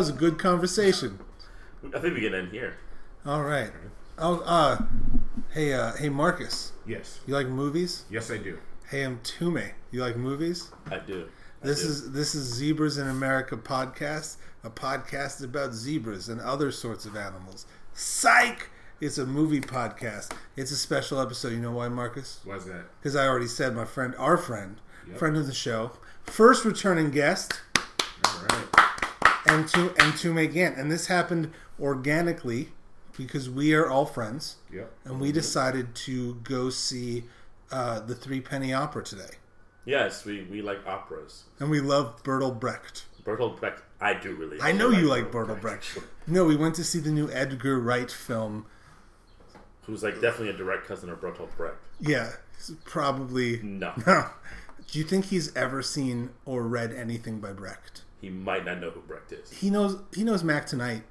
was a good conversation. I think we can end here. All right. Oh, uh, hey, uh, hey, Marcus, Yes. you like movies? Yes, I do. Hey, I'm Tume. You like movies? I do. I This do. is this is Zebras in America podcast, a podcast about zebras and other sorts of animals. Psych! It's a movie podcast. It's a special episode. You know why, Marcus? Why's that? Because I already said my friend, our friend, Yep. friend of the show, first returning guest, All right. And to and Tume Gant. And this happened organically because we are all friends, Yep. and we decided to go see uh, the Three Penny Opera today. Yes, we, we like operas. And we love Bertolt Brecht. Bertolt Brecht, I do really. I know really you like Bertolt Brecht. No, we went to see the new Edgar Wright film. Who's like definitely a direct cousin of Bertolt Brecht. Yeah, probably. No, Do you think he's ever seen or read anything by Brecht? He might not know who Brecht is. He knows. He knows Mac tonight.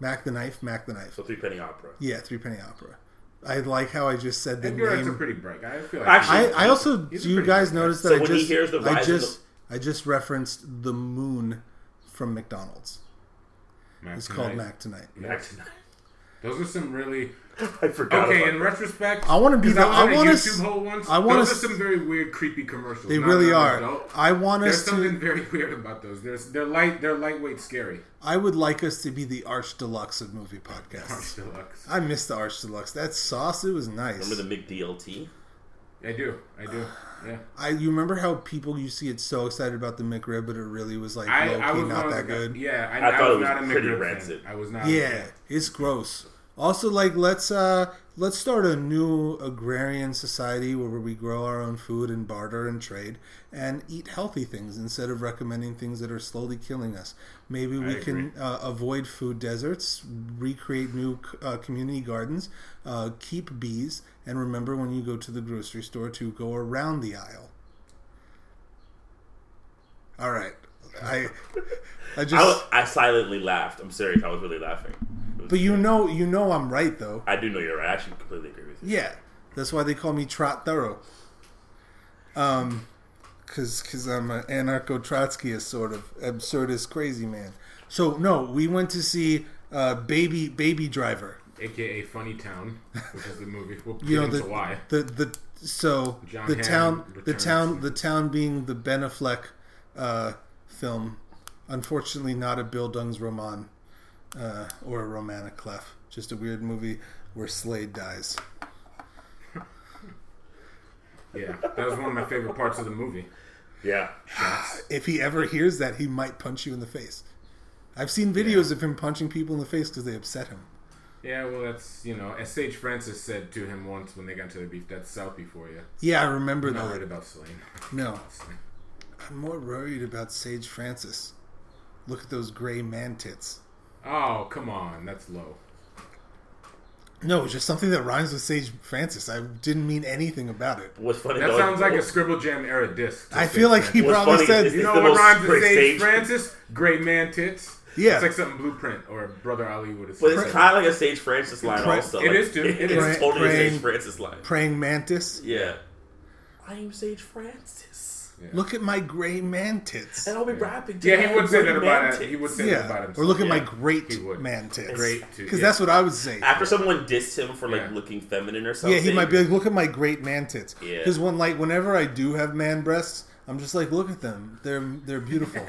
Mac the knife. Mac the knife. So Three Penny Opera. Yeah, Three Penny Opera. I like how I just said the Edgar Wright's a name. pretty bright guy. I feel like Actually- I, I also He's do you guys notice that So I when he just hears the I rise of just I just referenced the moon from McDonald's. Mac It's tonight. called Mac tonight. Mac tonight. Those are some really I forgot. okay. about In that. retrospect, I wanna be. the- was I wanna YouTube s- hole once. I wanna Those are some very weird, creepy commercials. They really are. adult. I want There's us something to. very weird about those. There's they're light. They're lightweight, scary. I would like us to be the Arch Deluxe of movie podcasts. Arch Deluxe. I miss the Arch Deluxe. That sauce, it was nice. Remember the McDLT? I do. I do. Yeah. I you remember how people used to get so excited about the McRib, but it really was like I, low I key was not that good. Yeah, I, I I thought was it was not a pretty McRib rancid. Fan. I was not. Yeah, it's gross. Also, like let's uh let's start a new agrarian society where we grow our own food and barter and trade and eat healthy things instead of recommending things that are slowly killing us. Maybe we can uh, avoid food deserts, recreate new uh, community gardens, uh, keep bees, and remember when you go to the grocery store to go around the aisle. All right, I I just. I, I silently laughed. I'm serious. I was really laughing. It was- but you know, you know, I'm right though. I do know you're right. I actually completely agree with you. Yeah, that's why they call me Trot Thorough. Um, cause, cause I'm an anarcho Trotskyist sort of absurdist crazy man. So no, we went to see uh, Baby Baby Driver. AKA Funny Town, which is the movie. We'll get You know the why. the the so Jon the Hamm town the town the town being the Ben Affleck uh, film. Unfortunately, not a Bildungsroman uh, or a roman à clef. Just a weird movie where Slaine dies. Yeah, that was one of my favorite parts of the movie. Yeah. if he ever hears that, he might punch you in the face. I've seen videos of him punching people in the face because they upset him. Yeah, well, that's you know, as Sage Francis said to him once when they got into the beef, "That's Southie for you." Yeah, I remember I'm not that. worried about Slaine. No, I'm more worried about Sage Francis. Look at those gray man tits. Oh, come on, that's low. No, it's just something that rhymes with Sage Francis. I didn't mean anything about it. What's funny That though, sounds like a what's- Scribble Jam era disc. I Sage feel like he What's probably funny said, is- You know what rhymes with Sage Sage- Francis? Great man tits. Yeah. It's like something Blueprint or Brother Ali would have said. But it's kind of like a Sage Francis line Pray- also. It like, is, too. It it's is. totally a Sage Francis line. praying mantis. Yeah. I am Sage Francis. Look at my gray man tits. And I'll be rapping to yeah, he would say that about man it. He would say that about Yeah, himself. or look at my great man tits. Great, too. because yeah. that's what I would say. After someone dissed him for like Yeah. looking feminine or something. Yeah, he might be like, "Look at my great man tits." Yeah. Because when like whenever I do have man breasts, I'm just like, "Look at them. They're they're beautiful."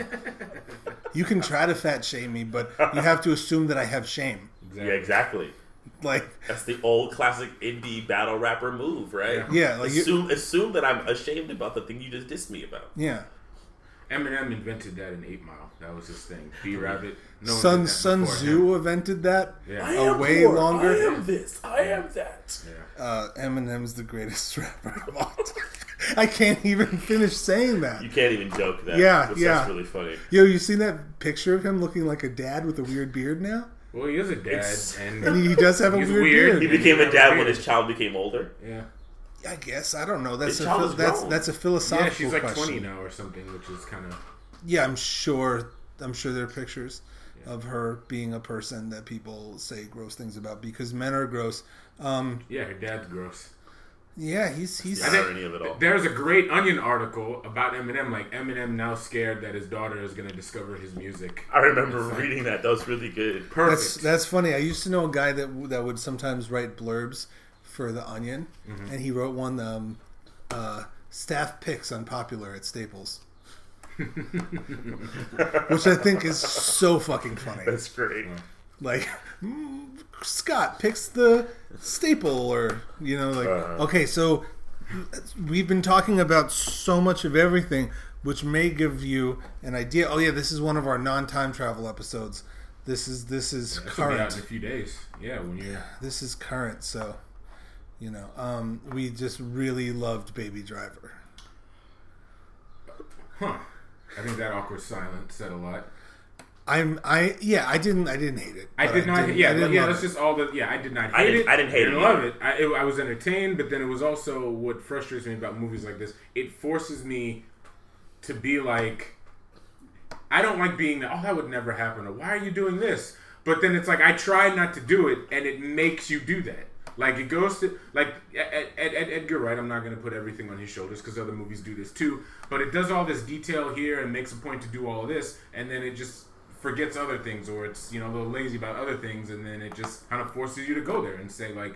you can try to fat shame me, but you have to assume that I have shame. Yeah, exactly. Like, That's the old classic indie battle rapper move, right? Yeah, like assume assume that I'm ashamed about the thing you just dissed me about. yeah, Eminem invented that in Eight Mile. That was his thing. B Rabbit. No Sun did Sun before Tzu invented that. Yeah. I A am way poor. longer- I am this. I am that. yeah. Uh, Eminem's the greatest rapper of all time. I can't even finish saying that. You can't even joke that. Yeah, yeah. That's really funny. Yo, you seen that picture of him looking like a dad with a weird beard now? Well, he is a dad, It's- and, And he does have a He's weird, weird. He beard. became a Yeah, dad when his child became older. yeah, I guess I don't know. That's His a child phil- is that's grown. that's a yeah. philosophical She's like question. twenty now or something, which is kind of Yeah, I'm sure. I'm sure there are pictures of her being a person that people say gross things about because men are gross. Um, yeah. Her dad's gross. Yeah, he's he's. The irony of it all. There's a great Onion article about Eminem. Like Eminem now scared that his daughter is gonna discover his music. I remember reading that. That was really good. Perfect. That's that's funny. I used to know a guy that that would sometimes write blurbs for the Onion, Mm-hmm. and he wrote one um, uh, staff picks unpopular at Staples, which I think is so fucking funny. That's great. Like Scott picks the staple, or you know, like Uh-huh. okay, so we've been talking about so much of everything, which may give you an idea. Oh yeah, this is one of our non-time travel episodes. This is this is This will be out current in a few days. Yeah, when you this is current so you know um we just really loved baby driver huh. I think that awkward silence said a lot. I'm i yeah i didn't i didn't hate it I did not. didn't- yeah, I didn't yeah. love That's it. just all the. Yeah, I did not. Hate I didn't- it. I didn't hate it I didn't love it. I, it. I was entertained, but then it was also what frustrates me about movies like this. It forces me to be like, I don't like being. That oh, that would never happen. Or why are you doing this? But then it's like I try not to do it, and it makes you do that. Like it goes to like Ed, Ed, Ed, Edgar Wright. I'm not going to put everything on his shoulders because other movies do this too. But it does all this detail here and makes a point to do all this, and then it just forgets other things, or it's you know a little lazy about other things, and then it just kind of forces you to go there and say like,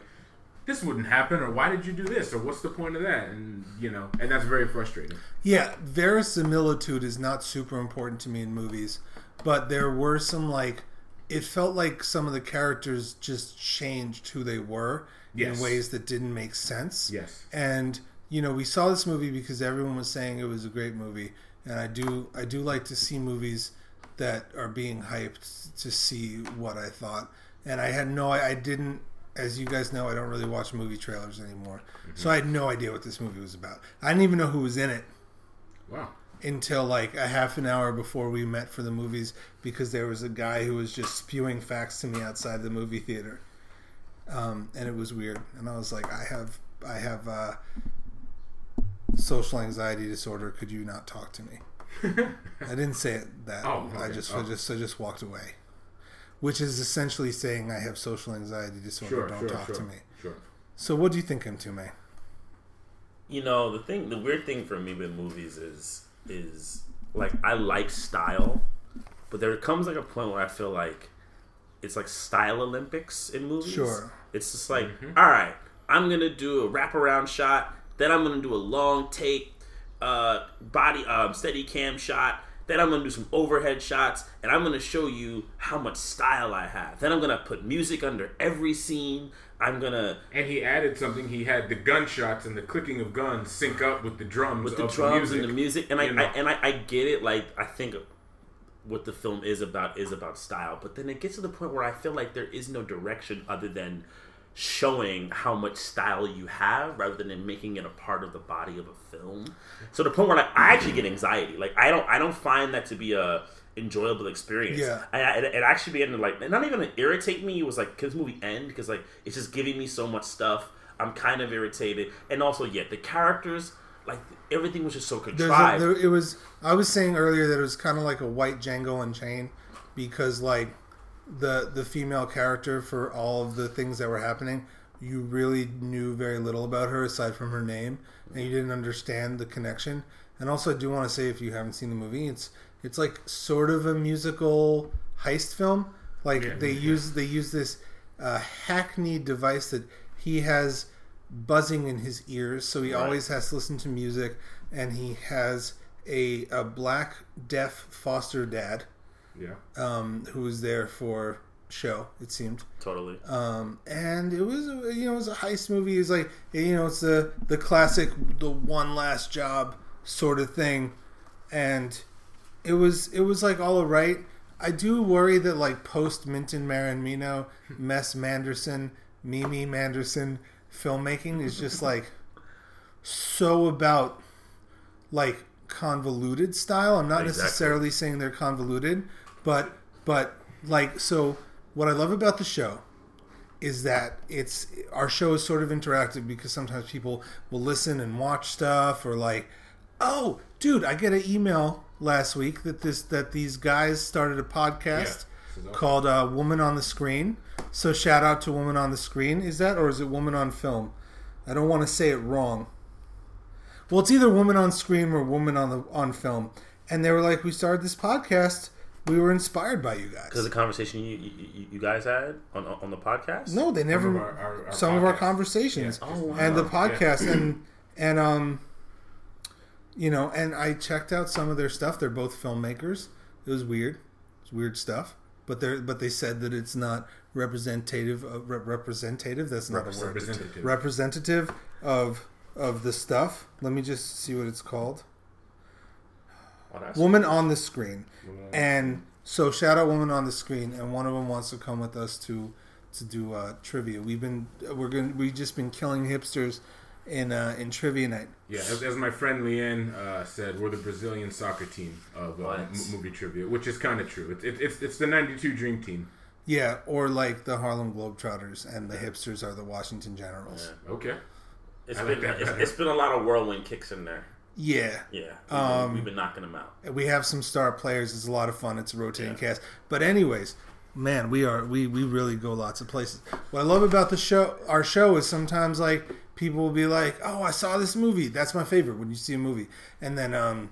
this wouldn't happen, or why did you do this, or what's the point of that, and you know, and that's very frustrating. yeah verisimilitude is not super important to me in movies but there were some like it felt like some of the characters just changed who they were Yes. in ways that didn't make sense Yes. and you know we saw this movie because everyone was saying it was a great movie and i do i do like to see movies that are being hyped to see what i thought. And i had no i didn't as you guys know i don't really watch movie trailers anymore. So i had no idea what this movie was about. I didn't even know who was in it. Wow. until like a half an hour before we met for the movies because there was a guy who was just spewing facts to me outside the movie theater. Um, and it was weird. And i was like i have i have uh, social anxiety disorder. Could you not talk to me i didn't say it that Oh, i just Oh. I just i just walked away which is essentially saying i have social anxiety disorder Sure. don't sure. talk sure. to me Sure. so what do you think Mtume? You know, the thing, the weird thing for me with movies is, is like I like style, but there comes like a point where I feel like it's like style Olympics in movies. Sure. It's just like, mm-hmm. all right, I'm gonna do a wraparound shot, then I'm gonna do a long take, uh, body, um, steady cam shot. Then I'm gonna do some overhead shots, and I'm gonna show you how much style I have. Then I'm gonna put music under every scene. I'm gonna And he added something. He had the gunshots and the clicking of guns sync up with the drums with the drums the music. and the music and I. I and I, I get it like i think what the film is about is about style but then it gets to the point where i feel like there is no direction other than showing how much style you have rather than making it a part of the body of a film. So the point where like, i actually get anxiety. Like i don't i don't find that to be a enjoyable experience. Yeah. I, I, it, it actually began to like not even to irritate me. It was like can this movie end because like it's just giving me so much stuff. I'm kind of irritated. And also yeah the characters like everything was just so contrived a, there, it was. I was saying earlier that it was kind of like a white Django Unchained because like the the female character for all of the things that were happening, you really knew very little about her aside from her name, and you didn't understand the connection. And also, I do want to say if you haven't seen the movie, it's it's like sort of a musical heist film. Like Yeah. they use they use this uh, hackneyed device that he has buzzing in his ears, so he Right. always has to listen to music, and he has a, a black deaf foster dad yeah. um, who was there for show. It seemed, totally um, and it was you know it was a heist movie. It's like you know it's the the classic the one last job sort of thing, and it was it was like all right. I do worry that like post Minton Marinino, Mess Manderson, Mimi Manderson filmmaking is just like so about like convoluted style. I'm not Exactly. necessarily saying they're convoluted, but but like so what I love about the show is that it's our show is sort of interactive because sometimes people will listen and watch stuff or like oh dude i get an email last week that this that these guys started a podcast Yeah. Called uh, woman on the screen so shout out to woman on the screen is that or is it woman on film I don't want to say it wrong. Well, it's either woman on screen or woman on the on film. And they were like, "We started this podcast. We were inspired by you guys." Because the conversation you, you you guys had on on the podcast. No, they never. Some of our- our- our some of our conversations Yeah. Oh, wow. and the podcast and and um, you know, and I checked out some of their stuff. They're both filmmakers. It was weird. It's weird stuff. But they but they said that it's not representative of re- representative. That's not a word. Representative. Representative of of the stuff. Let me just see what it's called. That's- Woman on the screen. And so shout out woman on the screen and one of them wants to come with us to to do uh, trivia. We've been we're going to we just been killing hipsters in uh, in trivia night. Yeah, as, as my friend Leanne uh, said, we're the Brazilian soccer team of uh, m- movie trivia, which is kind of true. It's it, it's it's the '92 Dream Team. Yeah, or like the Harlem Globetrotters and the hipsters are the Washington Generals. Okay. It's I been like it's, it's been a lot of whirlwind kicks in there. Yeah. Yeah, we've, Um, been, we've been knocking them out. We have some star players. It's a lot of fun. It's a rotating Yeah. cast. But anyways, man, we are we we really go lots of places. What I love about the show, our show, is sometimes like people will be like, "Oh, I saw this movie. That's my favorite." When you see a movie, and then um,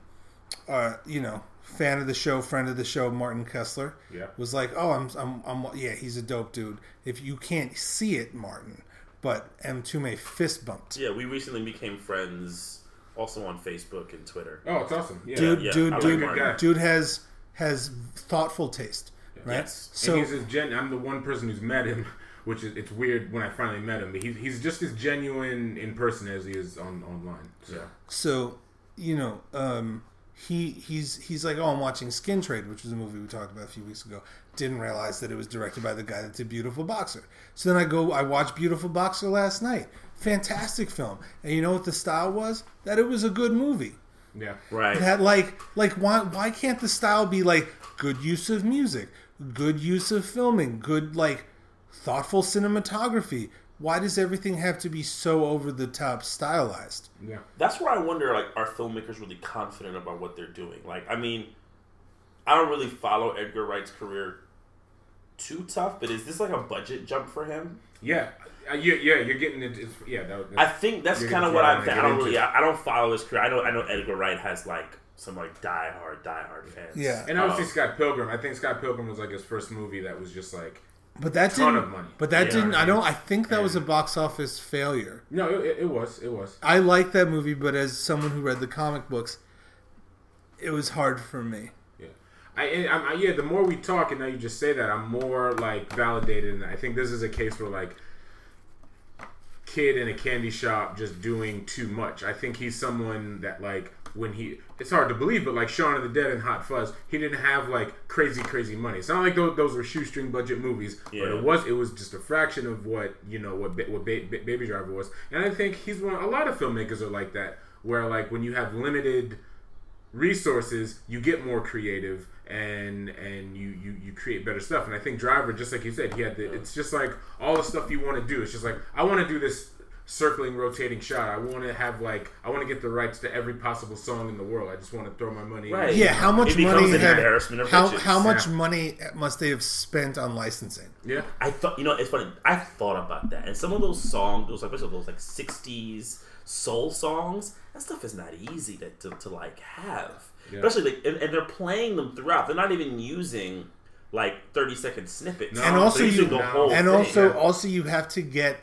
uh, you know, fan of the show, friend of the show, Martin Kessler, Yeah. was like, "Oh, I'm I'm, I'm yeah, he's a dope dude. If you can't see it, Martin." But Mtume fist bumped. Yeah, we recently became friends. Also on Facebook and Twitter. Oh, it's awesome. Yeah. dude, yeah, dude, I like dude, dude has has thoughtful taste, right? Yes. So and he's as gen- I'm the one person who's met him, which is it's weird when I finally met him, but he's he's just as genuine in person as he is on online. So so you know, um, he he's he's like, oh, I'm watching Skin Trade, which was a movie we talked about a few weeks ago. Didn't realize that it was directed by the guy that did Beautiful Boxer. So then I go, I watched Beautiful Boxer last night. Fantastic film, and you know what the style was? That it was a good movie. yeah. Right. It had like like why why can't the style be like good use of music, good use of filming, good like thoughtful cinematography? Why does everything have to be so over the top stylized? Yeah. That's where I wonder, like, are filmmakers really confident about what they're doing? Like, I mean, I don't really follow Edgar Wright's career too tough, but is this like a budget jump for him? Yeah. Uh, yeah, yeah, you're getting it. It's, yeah, that, I think that's kind of what I'm. I don't into really. I, I don't follow his career. I know. I know Edgar Wright has like some like diehard, diehard fans. Yeah. and obviously Um, Scott Pilgrim. I think Scott Pilgrim was like his first movie that was just like But that Ton didn't. of money. But that Yeah. didn't. I don't. I think that was a box office failure. no, it, it was, it was. I like that movie, but as someone who read the comic books, it was hard for me. Yeah, I, I'm, I, yeah. The more we talk, and now you just say that, I'm more like validated, and I think this is a case where like kid in a candy shop just doing too much. I think he's someone that like when he it's hard to believe, but like Shaun of the Dead and Hot Fuzz, he didn't have like crazy crazy money. It's not like those, those were shoestring budget movies, but it was it was just a fraction of what you know what what ba- ba- Baby Driver was. And I think he's one. A lot of filmmakers are like that, where like when you have limited resources, you get more creative and and you, you you create better stuff. And I think Driver, just like you said, he had the. It's just like all the stuff you want to do. It's just like I want to do this circling, rotating shot. I want to have like I want to get the rights to every possible song in the world. I just want to throw my money. Right. Yeah, how much It becomes money an had, embarrassment of how how much Yeah. money must they have spent on licensing? Yeah. I thought you know it's funny. I thought about that, and some of those songs, those like especially those like '60s soul songs, that stuff is not easy to to, to like have. Yeah. Especially like, and, and they're playing them throughout. They're not even using like 30 second snippets. No, and they're also you the no. whole and thing. also yeah. also you have to get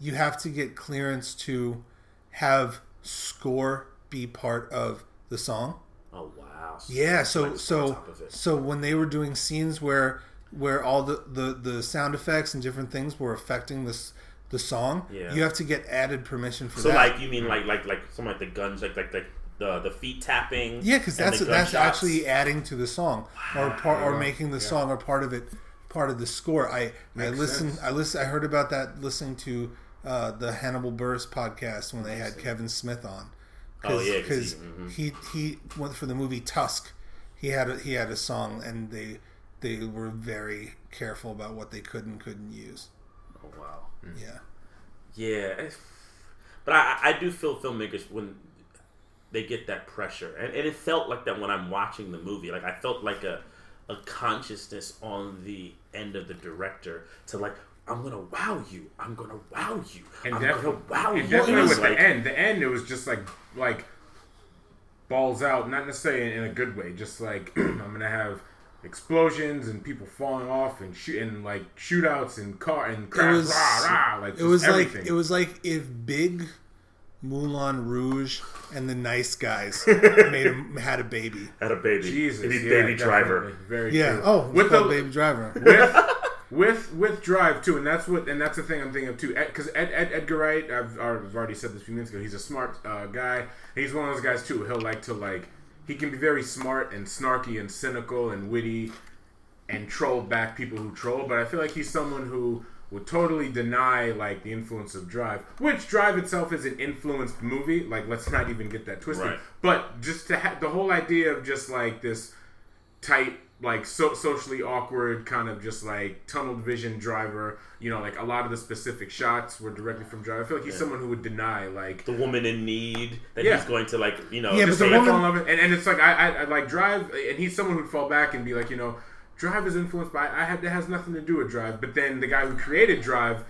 you have to get clearance to have score be part of the song. oh wow, Yeah, so so top of it. so when they were doing scenes where where all the, the the sound effects and different things were affecting this the song, Yeah. you have to get added permission for So that. like you mean like like like something like the guns like like like the the feet tapping. yeah, because that's that's gunshots. actually adding to the song or part or Wow. making the Yeah. song or part of it part of the score. I I Makes listened sense. I listen I heard about that listening to uh, the Hannibal Buress podcast when they had Kevin Smith on. Oh, yeah, 'cause because he- mhm. he, he went for the movie Tusk. He had a, he had a song and they they were very careful about what they could and couldn't use. Oh wow. Yeah. Yeah, but I, I do feel filmmakers when they get that pressure, and, and it felt like that when I'm watching the movie. Like I felt like a a consciousness on the end of the director to like, I'm gonna wow you. I'm gonna wow you. And I'm gonna wow and you. definitely with like- the end, the end, it was just like like balls out, not necessarily in a good way. Just like I'm gonna have explosions and people falling off and shoot and like shootouts and car and It crash, was rah, rah, like it was everything. like it was like if Big Moulin Rouge and the Nice Guys made him had a baby. had a baby. Jesus, Baby, yeah, baby definitely. driver. Very Yeah. true. Oh, with with the the Baby Driver. with with with drive too, and that's what and that's the thing I'm thinking of too. Because Ed, Ed, Edgar Wright, I've, I've already said this a few minutes ago. He's a smart uh, guy. He's one of those guys too. He'll like to like he can be very smart and snarky and cynical and witty and troll back people who troll. But I feel like he's someone who would totally deny like the influence of Drive, which Drive itself is an influenced movie. Like let's not even get that twisted. Right. But just to have the whole idea of just like this tight, like so socially awkward, kind of just like tunnel vision driver. You know, like a lot of the specific shots were directly from Drive. I feel like he's someone who would deny like. The woman in need that Yeah. he's going to like, you know, Yeah, just but the Like, fall woman- in love with- and, and it's like I, I, I like Drive, and he's someone who'd fall back and be like, you know, Drive is influenced by I had that has nothing to do with Drive. But then the guy who created Drive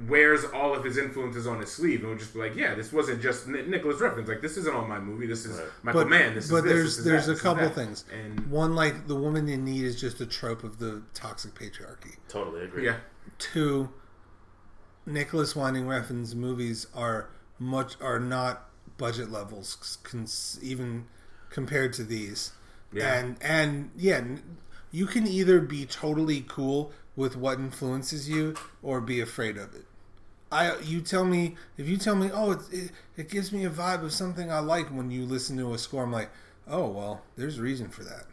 wears all of his influences on his sleeve and would just be like, yeah, this wasn't just Ni- Nicholas Refn's. Like this isn't all my movie. This is Right. Michael But, Mann. This but is this, there's this is there's that, a couple things. And One, like the woman in need is just a trope of the toxic patriarchy. totally agree. yeah, Two, Nicolas Winding Refn's movies are much are not budget levels, cons, even compared to these. Yeah. And and yeah, you can either be totally cool with what influences you or be afraid of it. I you tell me if you tell me oh it, it it gives me a vibe of something I like when you listen to a score I'm like oh well there's a reason for that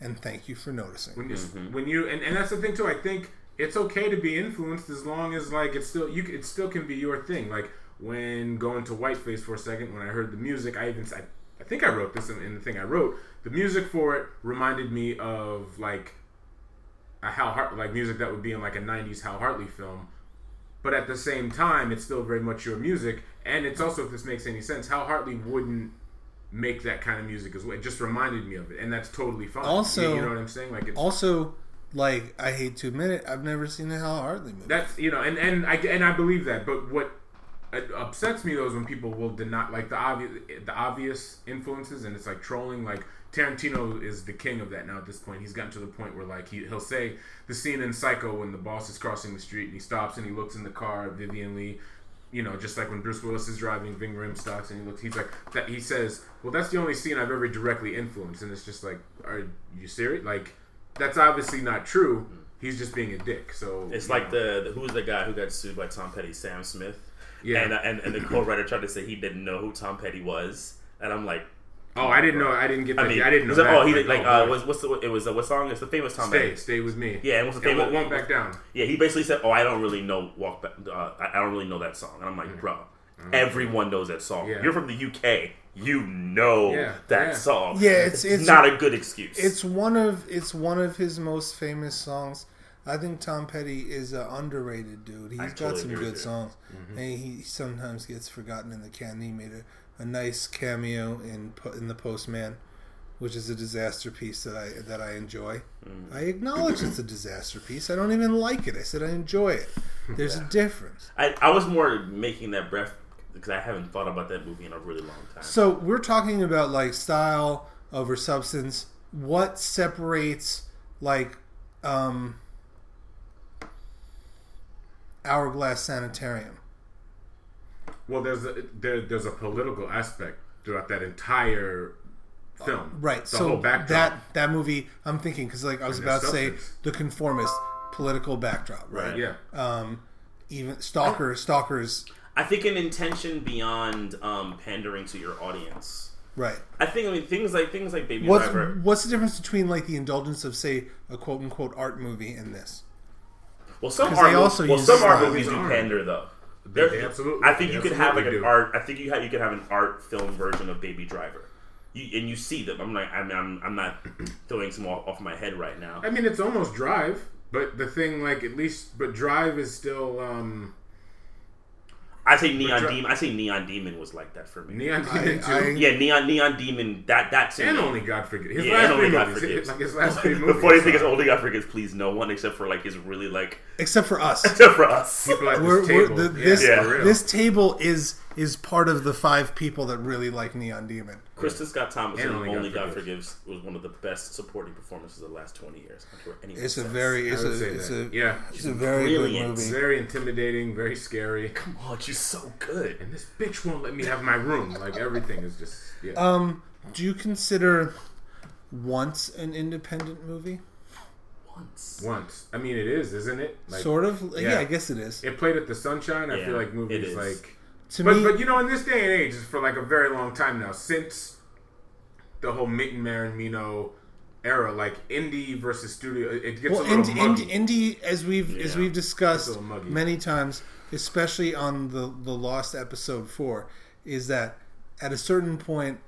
and thank you for noticing when you Mm-hmm. when you and, and that's the thing too. I think it's okay to be influenced as long as like it's still you. It still can be your thing. Like when going to Whiteface for a second, when I heard the music, I even I, I think I wrote this in, in the thing I wrote. The music for it reminded me of like a Hal Hart like music that would be in like a '90s Hal Hartley film. But at the same time, it's still very much your music, and it's also, if this makes any sense, Hal Hartley wouldn't make that kind of music as well. It just reminded me of it, and that's totally fine. Also- you, you know what I'm saying? Like, it's, also like I hate to admit it I've never seen a Hal Hartley movie That's you know, and and I and I believe that. But what upsets me though is when people will deny like the obvious the obvious influences, and it's like trolling. Like Tarantino is the king of that now. At this point, he's gotten to the point where like he he'll say the scene in Psycho when the boss is crossing the street and he stops and he looks in the car, Vivien Leigh. You know, just like when Bruce Willis is driving, Ving Rhames stops and he looks. He's like that. He says, "Well, that's the only scene I've ever directly influenced," and it's just like, "Are you serious?" Like, that's obviously not true. He's just being a dick. So It's like know. the, the who's the guy who got sued by Tom Petty, Sam Smith. Yeah. And, uh, and and the co-writer tried to say he didn't know who Tom Petty was, and I'm like, Oh, I didn't know. I didn't get that. I mean, I didn't know was that. Oh, he Like, like oh, uh, boy. was what's the it was uh, what song? It's the famous Tom stay, Petty. stay with me. Yeah, and what's the Yeah, famous? won't, won't back down. Yeah, he basically said, "Oh, I don't really know Walk Back. Uh, I I don't really know that song." And I'm like, "Bro, everyone knows that song. Mm-hmm. Yeah. You're from the UK. You know Yeah, that yeah. song. Yeah, it's- it's- not a good excuse. it's one of it's one of his most famous songs I think Tom Petty is an underrated dude. He's I got totally some good with you. songs, and he sometimes gets forgotten in the canon. He made a, a nice cameo in in the Postman, which is a disaster piece that I that I enjoy. Mm. I acknowledge it's a disaster piece. I don't even like it. I said I enjoy it. There's a difference. I, I was more making that breath because I haven't thought about that movie in a really long time. So we're talking about like style over substance. What separates like um, Hourglass Sanatorium? Well, there's a there, there's a political aspect throughout that entire film. Right. The so whole backdrop. that that movie, I'm thinking because like I was And about to say the conformist political backdrop. Right. Right. yeah. Um, even stalker stalkers. I think an intention beyond um, pandering to your audience. Right. I think I mean things like things like Baby What's Driver. what's the difference between like the indulgence of say a quote unquote art movie and this? Well, some 'Cause art, they also well, use some art movies do Art. pander though. They- There- they absolutely- I think you could have like absolutely an art. I think you have you could have an art film version of Baby Driver. You, and you see them. I'm like, I mean, I'm, I'm not throwing some off, off my head right now. I mean, it's almost Drive, but the thing, like, at least, but Drive is still. um I say Neon Dra- Demon. I say Neon Demon was like that for me. Neon Demon too. I- Yeah, Neon Neon Demon. That that's and only God forgives. His Yeah, last and only God movies, forgives. like his last three the funny thing is, only God forgives. Please, no one except for like his really like Except for us. except for us. people at We're, this table. the, yeah, this Yeah. for this table is is part of the five people that really like Neon Demon. Kristin Scott Thomas And Only Only, God God, Forgives. Forgives. was one of the best supporting performances of the last twenty years. I don't care what anyone It's a very it's I a would say it's a yeah. it's a very good movie. Very intimidating, very scary. Come on, she's so good. And this bitch won't let me have my room. Like everything is just yeah. Um, do you consider once an independent movie? Once. Once. I mean, it is, isn't it? Like, sort of. Yeah. yeah. I guess it is. It played at the Sunshine. I feel like movies is. like. To But me, but you know, in this day and age, for like a very long time now, since the whole Mitten Marin Mino era, like indie versus studio, it it gets well, a little indie, muggy. indie, indie, as we've as we've discussed many times, especially on the the Lost episode four, is that at a certain point,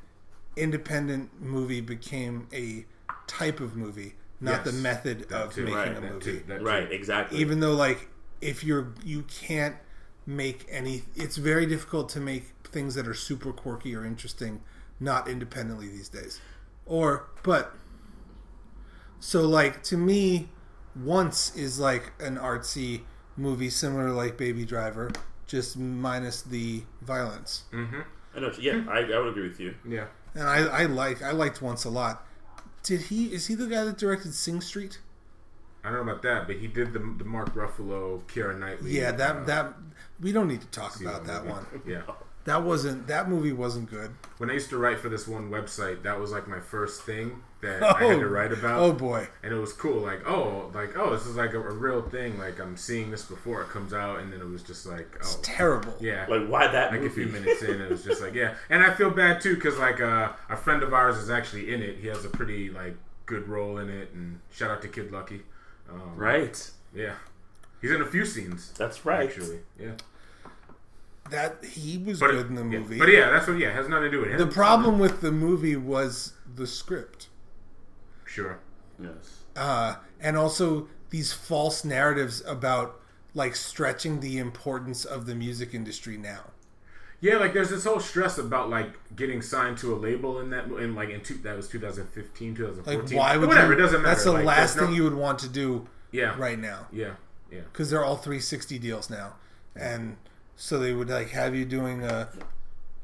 independent movie became a type of movie, not Yes, the method that of too. making Right, a movie. too, that too. Right, exactly. Even though, like, if you're you can't make any, it's very difficult to make things that are super quirky or interesting not independently these days. Or, but so like to me, once is like an artsy movie similar to like Baby Driver, just minus the violence. I know. Yeah, I, I would agree with you. Yeah. And I, I like I liked Once a lot. Did he? Is he the guy that directed Sing Street? I don't know about that, but he did the, the Mark Ruffalo, Keira Knightley. Yeah, that uh, that we don't need to talk Seal about that movie. one. Yeah. That wasn't that movie wasn't good. When I used to write for this one website, that was like my first thing that I had to write about. Oh boy. and it was cool. Like, oh, like oh, this is like a, a real thing. Like I'm seeing this before it comes out, and then it was just like, oh, It's terrible. yeah. Like, why that Like a few minutes in, it was just like, yeah. And I feel bad too because like uh, a friend of ours is actually in it. He has a pretty like good role in it, and shout out to Kid Lucky. Um, Right. Yeah, he's in a few scenes. That's right. Actually, yeah. That he was But good in the yeah. movie. But yeah, that's what. Yeah, has nothing to do with him. The problem with the movie was the script. Sure. Yes. uh, and also these false narratives about like stretching the importance of the music industry now. Yeah, like there's this whole stress about like getting signed to a label in that in like in two, that was 2015, 2014. Like, 2014. why would whatever? you, it doesn't matter. That's the Like, last no- thing you would want to do Yeah. right now Yeah. Yeah. because they're all 360 deals now, and so they would like have you doing uh,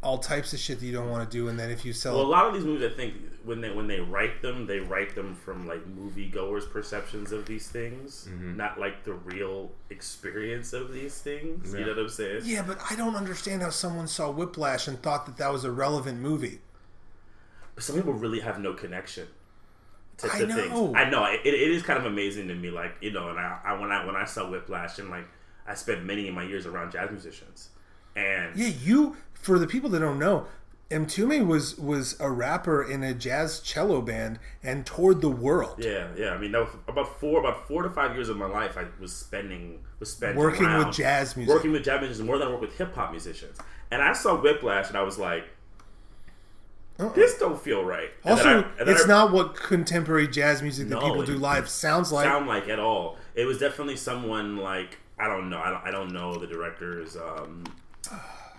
all types of shit that you don't want to do, and then if you sell, Well, a lot of these movies, I think, when they when they write them, they write them from like moviegoers' perceptions of these things, Mm-hmm. not like the real experience of these things. You Yeah. know what I'm saying? yeah, but I don't understand how someone saw Whiplash and thought that that was a relevant movie. Some people really have no connection to, to I know. things. I know it, it is kind of amazing to me. Like you know, and I, I when I when I saw Whiplash and like I spent many of my years around jazz musicians, and Yeah, you for the people that don't know, Mtume was was a rapper in a jazz cello band and toured the world. Yeah, yeah. I mean, that was about four, about four to five years of my life. I was spending, was spending Working with jazz music. working with jazz musicians more than I work with hip hop musicians. And I saw Whiplash, and I was like, Uh-uh. this don't feel right. And Also, then I- and it's I not what contemporary jazz music that No, people do live sounds like. sound like at all. It was definitely someone like I don't know. I don't, I don't know the director's um,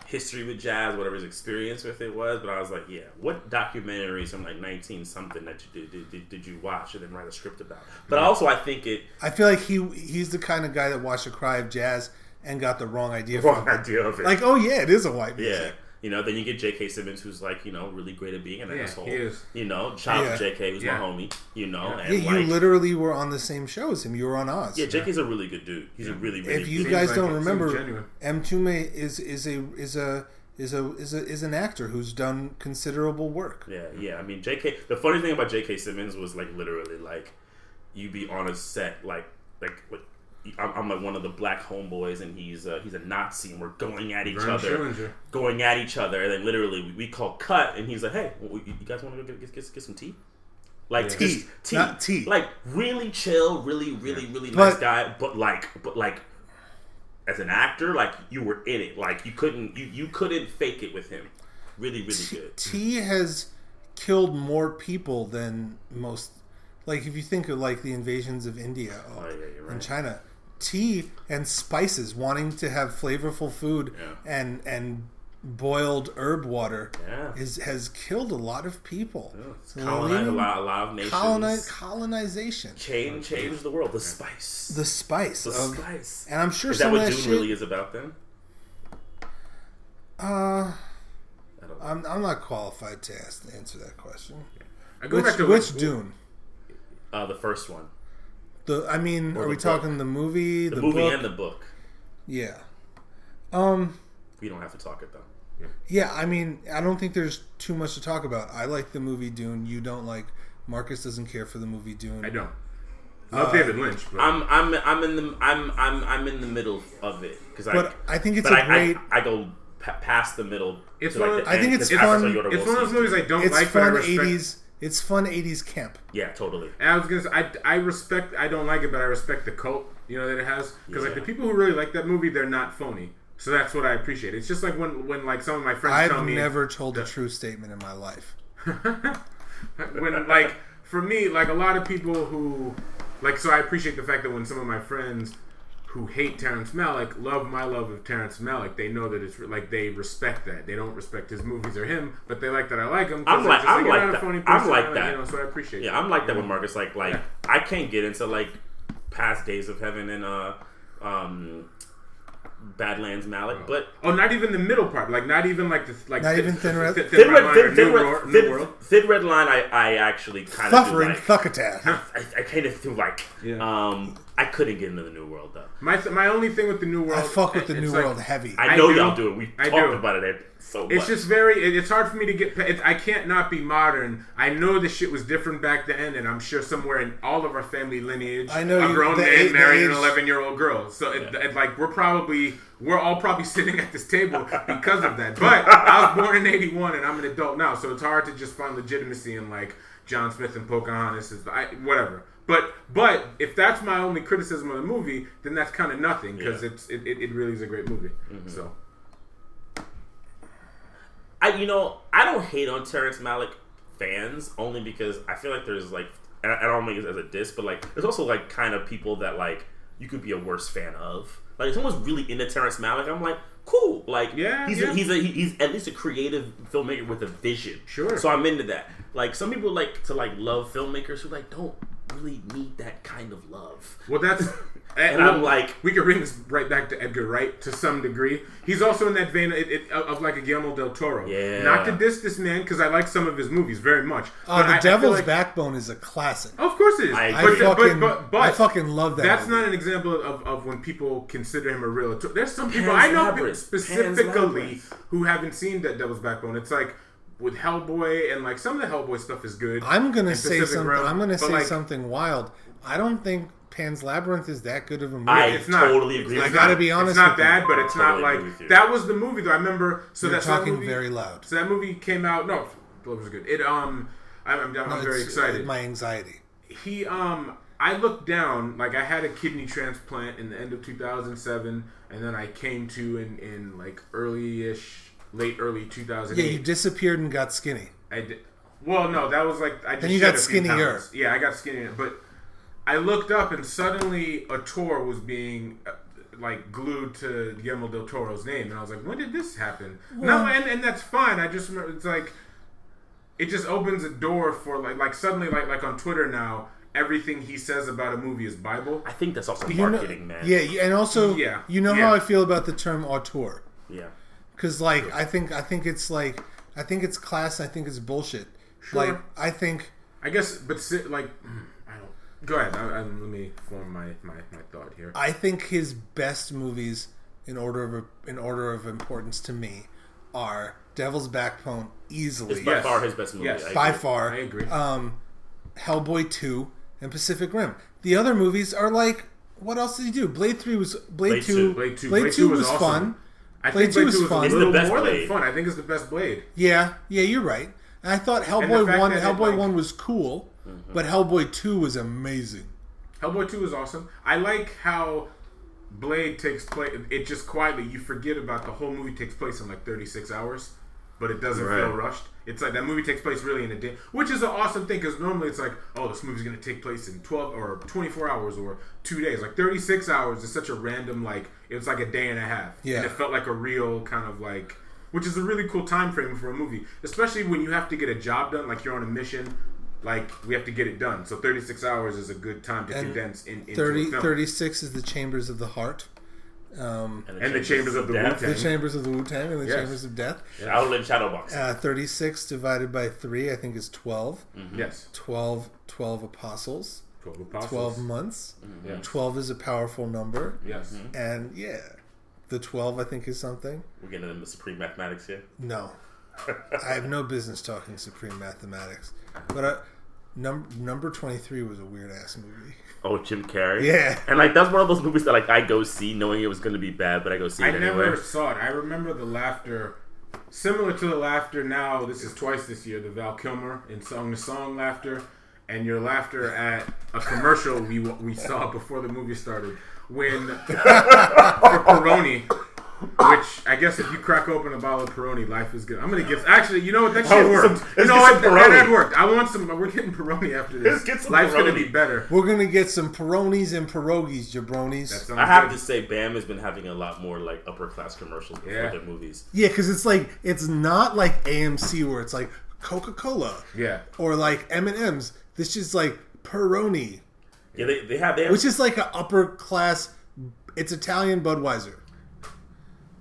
history with jazz, whatever his experience with it was. But I was like, yeah, what documentaries from like nineteen something that you did did, did, did you watch and then write a script about? But also, I think it I feel like he he's the kind of guy that watched a cry of jazz and got the wrong idea wrong idea of it. Like, oh yeah, it is a white Yeah. Music. You know, then you get J.K. Simmons, who's like, you know, really great at being an Yeah, asshole. he is. You know, shout Yeah. J.K., who's Yeah. my homie. You know, Yeah. and Yeah, you like, literally were on the same show as him. You were on Oz. yeah, J.K.'s a really good dude. He's a really, really if you good guys like don't it. Remember, genuine. Mtume is is a is a is a is a is an actor who's done considerable work. Yeah, yeah. I mean, J.K. The funny thing about J.K. Simmons was like literally like you'd be on a set like like like I'm, I'm like one of the black homeboys and he's uh, he's a Nazi and we're going at each Vern other, Schillinger. going at each other, and then literally we, we call cut and he's like, hey, well, you guys want to go get, get, get, get some tea? Like Yeah. Tea, tea, not tea. Like really chill, really, really, really But- nice guy, but like, but like. As an actor, like you were in it, like you couldn't, you, you couldn't fake it with him. Really, really good. T has killed more people than most. Like if you think of like the invasions of India Oh yeah, you're and. China, tea and spices, wanting to have flavorful food Yeah. and and boiled herb water Yeah. is has killed a lot of people. It's So colonized a lot, a lot of nations. colonize, colonization. Change, change the world. The spice. The spice The of, spice. and I'm sure Is that what of Dune that shit. really is about then? uh, I don't know. I'm I'm not qualified to ask answer that question. I go Which back to which like, Dune? Uh, the first one. The I mean, Or are we the talking the movie, The, the, movie book? and the book. yeah. Um. We don't have to talk it though. Yeah, I mean, I don't think there's too much to talk about. I like the movie Dune. You don't like. Marcus doesn't care for the movie Dune. I don't. Love David Lynch, but I'm I'm I'm in the I'm I'm I'm in the middle of it because I. But I think it's but a I, great. I, I go pa- past the middle. It's one like of- the I think end, it's 'cause fun- it's will one of those movies I don't it's like, but I fun respect. '80s. It's fun '80s camp. Yeah, totally. And I was gonna say, I, I respect. I don't like it, but I respect the cult. You know that it has because like the people who really like that movie, they're not phony. So that's what I appreciate. It's just like when when like some of my friends tell I've me never told a true statement in my life. when like for me, like a lot of people who like so I appreciate the fact that when some of my friends who hate Terrence Malick love my love of Terrence Malick, they know that it's like they respect that. They don't respect his movies or him, but they like that I like him. I'm like- just I'm you're like that. phony I'm person, like that. You know, so I appreciate. Yeah, that. I'm like that with Marcus. Like like Yeah. I can't get into like past days of heaven and uh um Badlands Malick, but Oh, not even the middle part. Like not even like the like Not even Thin Red- Thin, Thin Red Red, Line Thin, Thin, Red, Wor- Thin, World. Thin Red Line, I, I actually kind of Suffering like. Thuckatath. I, I kind of feel like Yeah. um I couldn't get into the New World though. My my only thing with the New World, I fuck with the New like- World heavy. I I know do. y'all do it. We talked do. about it so much. It's just very. it- It's hard for me to get. pa- It, I can't not be modern. I know the shit was different back then, and I'm sure somewhere in all of our family lineage, I know a grown the man age- married an 11 year old girl. So it, it, like we're probably we're all probably sitting at this table because of that. But I was born in '81, and I'm an adult now, so it's hard to just find legitimacy in like John Smith and Pocahontas. Is I, whatever. But but if that's my only criticism of the movie, then that's kind of nothing because Yeah. it's it, it, it really is a great movie. Mm-hmm. So I you know I don't hate on Terrence Malick fans only because I feel like there's like I don't mean it as a diss, but like there's also like kind of people that like you could be a worse fan of. Like if someone's really into Terrence Malick, I'm like cool. Like Yeah, he's yeah. A, he's a, he's at least a creative filmmaker with a vision. Sure. So I'm into that. Like some people like to like love filmmakers who like don't really need that kind of love. Well, that's. And I'm like- we could bring this right back to Edgar Wright to some degree. He's also in that vein of, of, of like a Guillermo del Toro. Yeah. Not to diss this man because I like some of his movies very much. Oh, But the I- I Devil's like- Backbone is a classic. Of course it is. I I agree. but, fucking, but, but, but I fucking love that. that's movie. not an example of, of when people consider him a real. There's some people Pan's I know Labyrinth. Specifically Labyrinth. who haven't seen that Devil's Backbone. It's like with Hellboy and like some of the Hellboy stuff is good. I'm gonna say Pacific something. Rim, I'm gonna say like, something wild. I don't think Pan's Labyrinth is that good of a movie. I It's not. totally agree. I gotta be honest It's not with you. bad, but it's not Totally agree with like that was the movie though. I remember. So You're that's that talking movie- very loud. So that movie came out. No, it was good. It um, I'm, I'm, I'm No, very excited. uh, My anxiety. he um, I looked down like I had a kidney transplant in the end of 2007, and then I came to in in like early-ish, late early 2008. Yeah, you disappeared and got skinny. I did. Well, no, that was like I just you got skinnier. Yeah, I got skinnier, but I looked up and suddenly auteur was being uh, like glued to Guillermo del Toro's name, and I was like, when did this happen? no, and and that's fine. I just remember it's like it just opens a door for like like suddenly like like on Twitter now. Everything he says about a movie is Bible. I think that's also You know- marketing, man. Yeah, yeah, and also, Yeah, you know yeah. how I feel about the term auteur. Yeah. Because like I think I think it's like I think it's class. I think it's bullshit. Sure. Like I think I guess, but si- like I don't. Go ahead. I, I, let me form my, my, my thought here. I think his best movies in order of in order of importance to me are Devil's Backbone easily It's by Yes. far his best movie. Yes. I by agree. far. I agree. Um, Hellboy two and Pacific Rim. The other movies are like what else did he do? Blade three was Blade, Blade two. two. Blade two. Blade, Blade two two was was awesome. fun. I Blade think 2 Blade was 2 was fun. It's the little best more than Blade. fun. I think it's the best Blade. Yeah, yeah, you're right. And I thought Hellboy one, Hellboy like- Mm-hmm. one was cool, but Hellboy two was amazing. Hellboy 2 is awesome. I like how Blade takes place. It just quietly, you forget about the whole movie takes place in like 36 hours. But it doesn't Right. feel rushed. It's like that movie takes place really in a day, which is an awesome thing because normally it's like, oh, this movie's gonna take place in twelve or twenty four hours or two days. Like thirty six hours is such a random like it was like a day and a half. Yeah. and it felt like a real kind of like, which is a really cool time frame for a movie, especially when you have to get a job done, like you're on a mission. Like we have to get it done, so 36 hours is a good time to And condense in, into 30, a film. 36 is the Chambers of the Heart. Um, And the Chambers of the Death. the Wu-Tang. The Chambers of the Wu Tang and the Yes. Chambers of Death. Outlet Shadowbox. Uh, 36 divided by 3, I think, is 12. Yes, 12, 12 apostles. 12 apostles. 12 months. Yes. 12 is a powerful number. Yes. And yeah, the 12, I think, is something. We're getting into supreme mathematics here. No. I have no business talking supreme mathematics. But uh, num- number 23 was a weird ass movie. Oh, Jim Carrey. Yeah. And like that's one of those movies that like I go see knowing it was going to be bad, but I go see I it anyway. I never saw it. I remember the laughter, similar to the laughter now. This is twice this year. The Val Kilmer in song to song laughter, and your laughter at a commercial we we saw before the movie started when for Peroni. Which I guess if you crack open a bottle of Peroni, life is good. I'm gonna get actually. You know what? That oh, shit Oh, worked. some- you know what? That, Peroni. that worked. I want some. We're getting Peroni after this. Let's get some Life's gonna be better. We're going to get some Peronis and pierogies, jabronis. I have good. to say, Bam has been having a lot more like upper class commercials before Yeah. their movies. Yeah, because it's like it's not like AMC where it's like Coca Cola Yeah. or like M and M's. This is like Peroni, Yeah, they, they have they have, which is like an upper class. It's Italian Budweiser,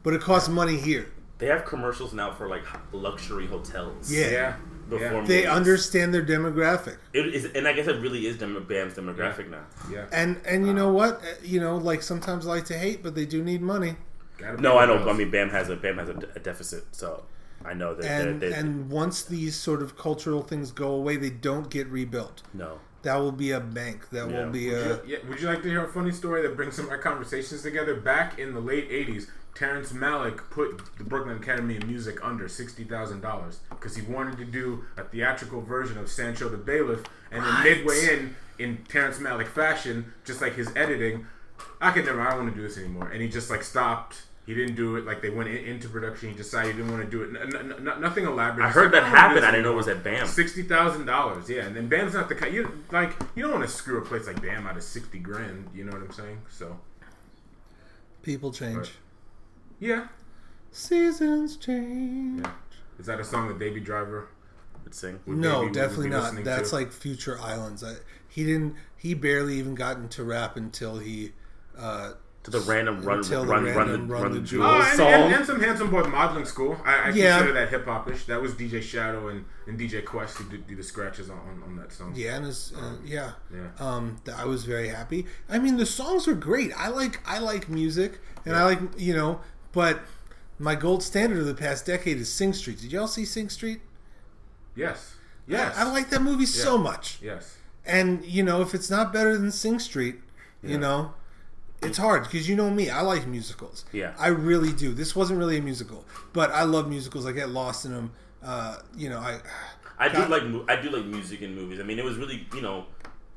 but it costs money here. they have commercials now for like luxury hotels. Yeah. Yeah. Yeah. They understand their demographic, It is, and I guess it really is dem- Bam's demographic now. Yeah. and and you know what? Uh, You know, like sometimes I like to hate, but they do need money. No, I the know. bills. I mean, Bam has a Bam has a, a deficit, so I know that. And they're, they're, and once these sort of cultural things go away, they don't get rebuilt. no, That will be a bank. That Yeah. will be Would a you, yeah, would you like to hear a funny story that brings some of our conversations together? Back in the late '80s, Terrence Malick put the Brooklyn Academy of Music under sixty thousand dollars because he wanted to do a theatrical version of Sansho the Bailiff, and then midway in, in Terrence Malick fashion, just like his editing, I could never, I don't want to do this anymore, and he just like stopped. He didn't do it. Like they went in, into production. He decided he didn't want to do it. N- n- n- nothing elaborate. I heard like, that don't happened. I didn't know it was at Bam. Sixty thousand dollars, yeah, and then Bam's not the kind you like. You don't want to screw a place like Bam out of sixty grand. You know what I'm saying? So people change. Right. Yeah, Seasons change. yeah. Is that a song that Baby Driver? Would sing. would No, maybe- would definitely not. That's to? like Future Islands. I, he didn't. He barely even got into rap until he. Uh, To the random run, Until run, the run, random the Run run, the the Jewels Oh, jewels and, song. and, and some Handsome Boy Modeling School. I, I Yeah. consider that hip hopish. That was DJ Shadow and, and DJ Quest who did, do the scratches on, on, on that song. yeah, and his, uh, yeah. Yeah. Um, th- I was very happy. I mean, the songs are great. I like. I like music, and I like you know. But my gold standard of the past decade is Sing Street. Did y'all see Sing Street? Yes. Yes. I, I like that movie so much. Yes. And you know, if it's not better than Sing Street, you know, it's hard because you know me. I like musicals. Yeah. I really do. This wasn't really a musical, but I love musicals. I get lost in them. Uh, you know, I. I do like I do like music in movies. I mean, it was really you know,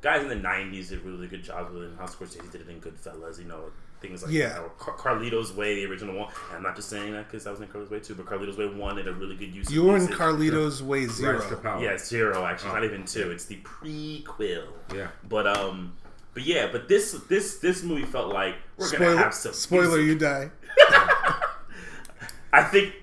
guys in the '90s did really good jobs with it. And How Scorsese did it in Goodfellas. You know, things like Yeah. that. Or Car- Carlito's Way, the original one. And I'm not just saying that because I was in Carlito's Way too, but Carlito's Way one did a really good use. You of were in music. Carlito's Way Zero. Rise. Yeah, zero actually. It's not even two. It's the prequel. Yeah. But um, but yeah, but this this this movie felt like we're gonna have some spoiler music. you die. I think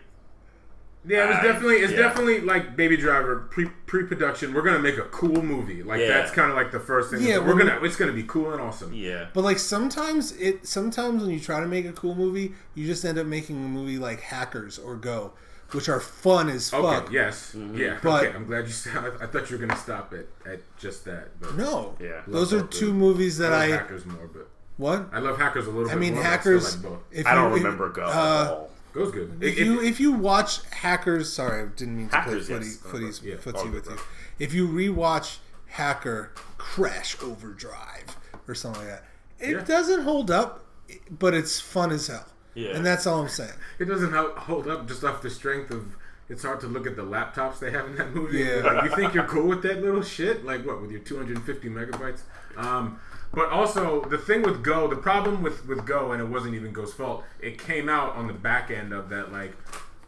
Yeah, it was definitely it's yeah. definitely like Baby Driver pre pre production. We're gonna make a cool movie. Like Yeah. that's kind of like the first thing. Yeah, we're gonna it's gonna be cool and awesome. yeah. But like sometimes it sometimes when you try to make a cool movie, you just end up making a movie like Hackers or Go, which are fun as Okay. fuck. Yes. Yeah. But- okay. I'm glad you. Said, I, I thought you were gonna stop it at just that. But No. Yeah. Those are two of movies I that love I hackers more, but what? I love hackers a little I bit. mean more, but I Hackers. like both. If I don't you- if- remember Go at uh, all. Goes good. If It- you if you watch Hackers, sorry, I didn't mean to Hackers, play footy, yes. footies, Yeah. footsie with bro. you. If you rewatch Hacker Crash Overdrive or something like that, it Yeah. doesn't hold up, but it's fun as hell. Yeah. And that's all I'm saying. it doesn't hold up just off the strength of. It's hard to look at the laptops they have in that movie. Yeah. Like, you think you're cool with that little shit? Like what with your 250 megabytes? Um, but also the thing with Go, the problem with with Go, and it wasn't even Go's fault. It came out on the back end of that. Like,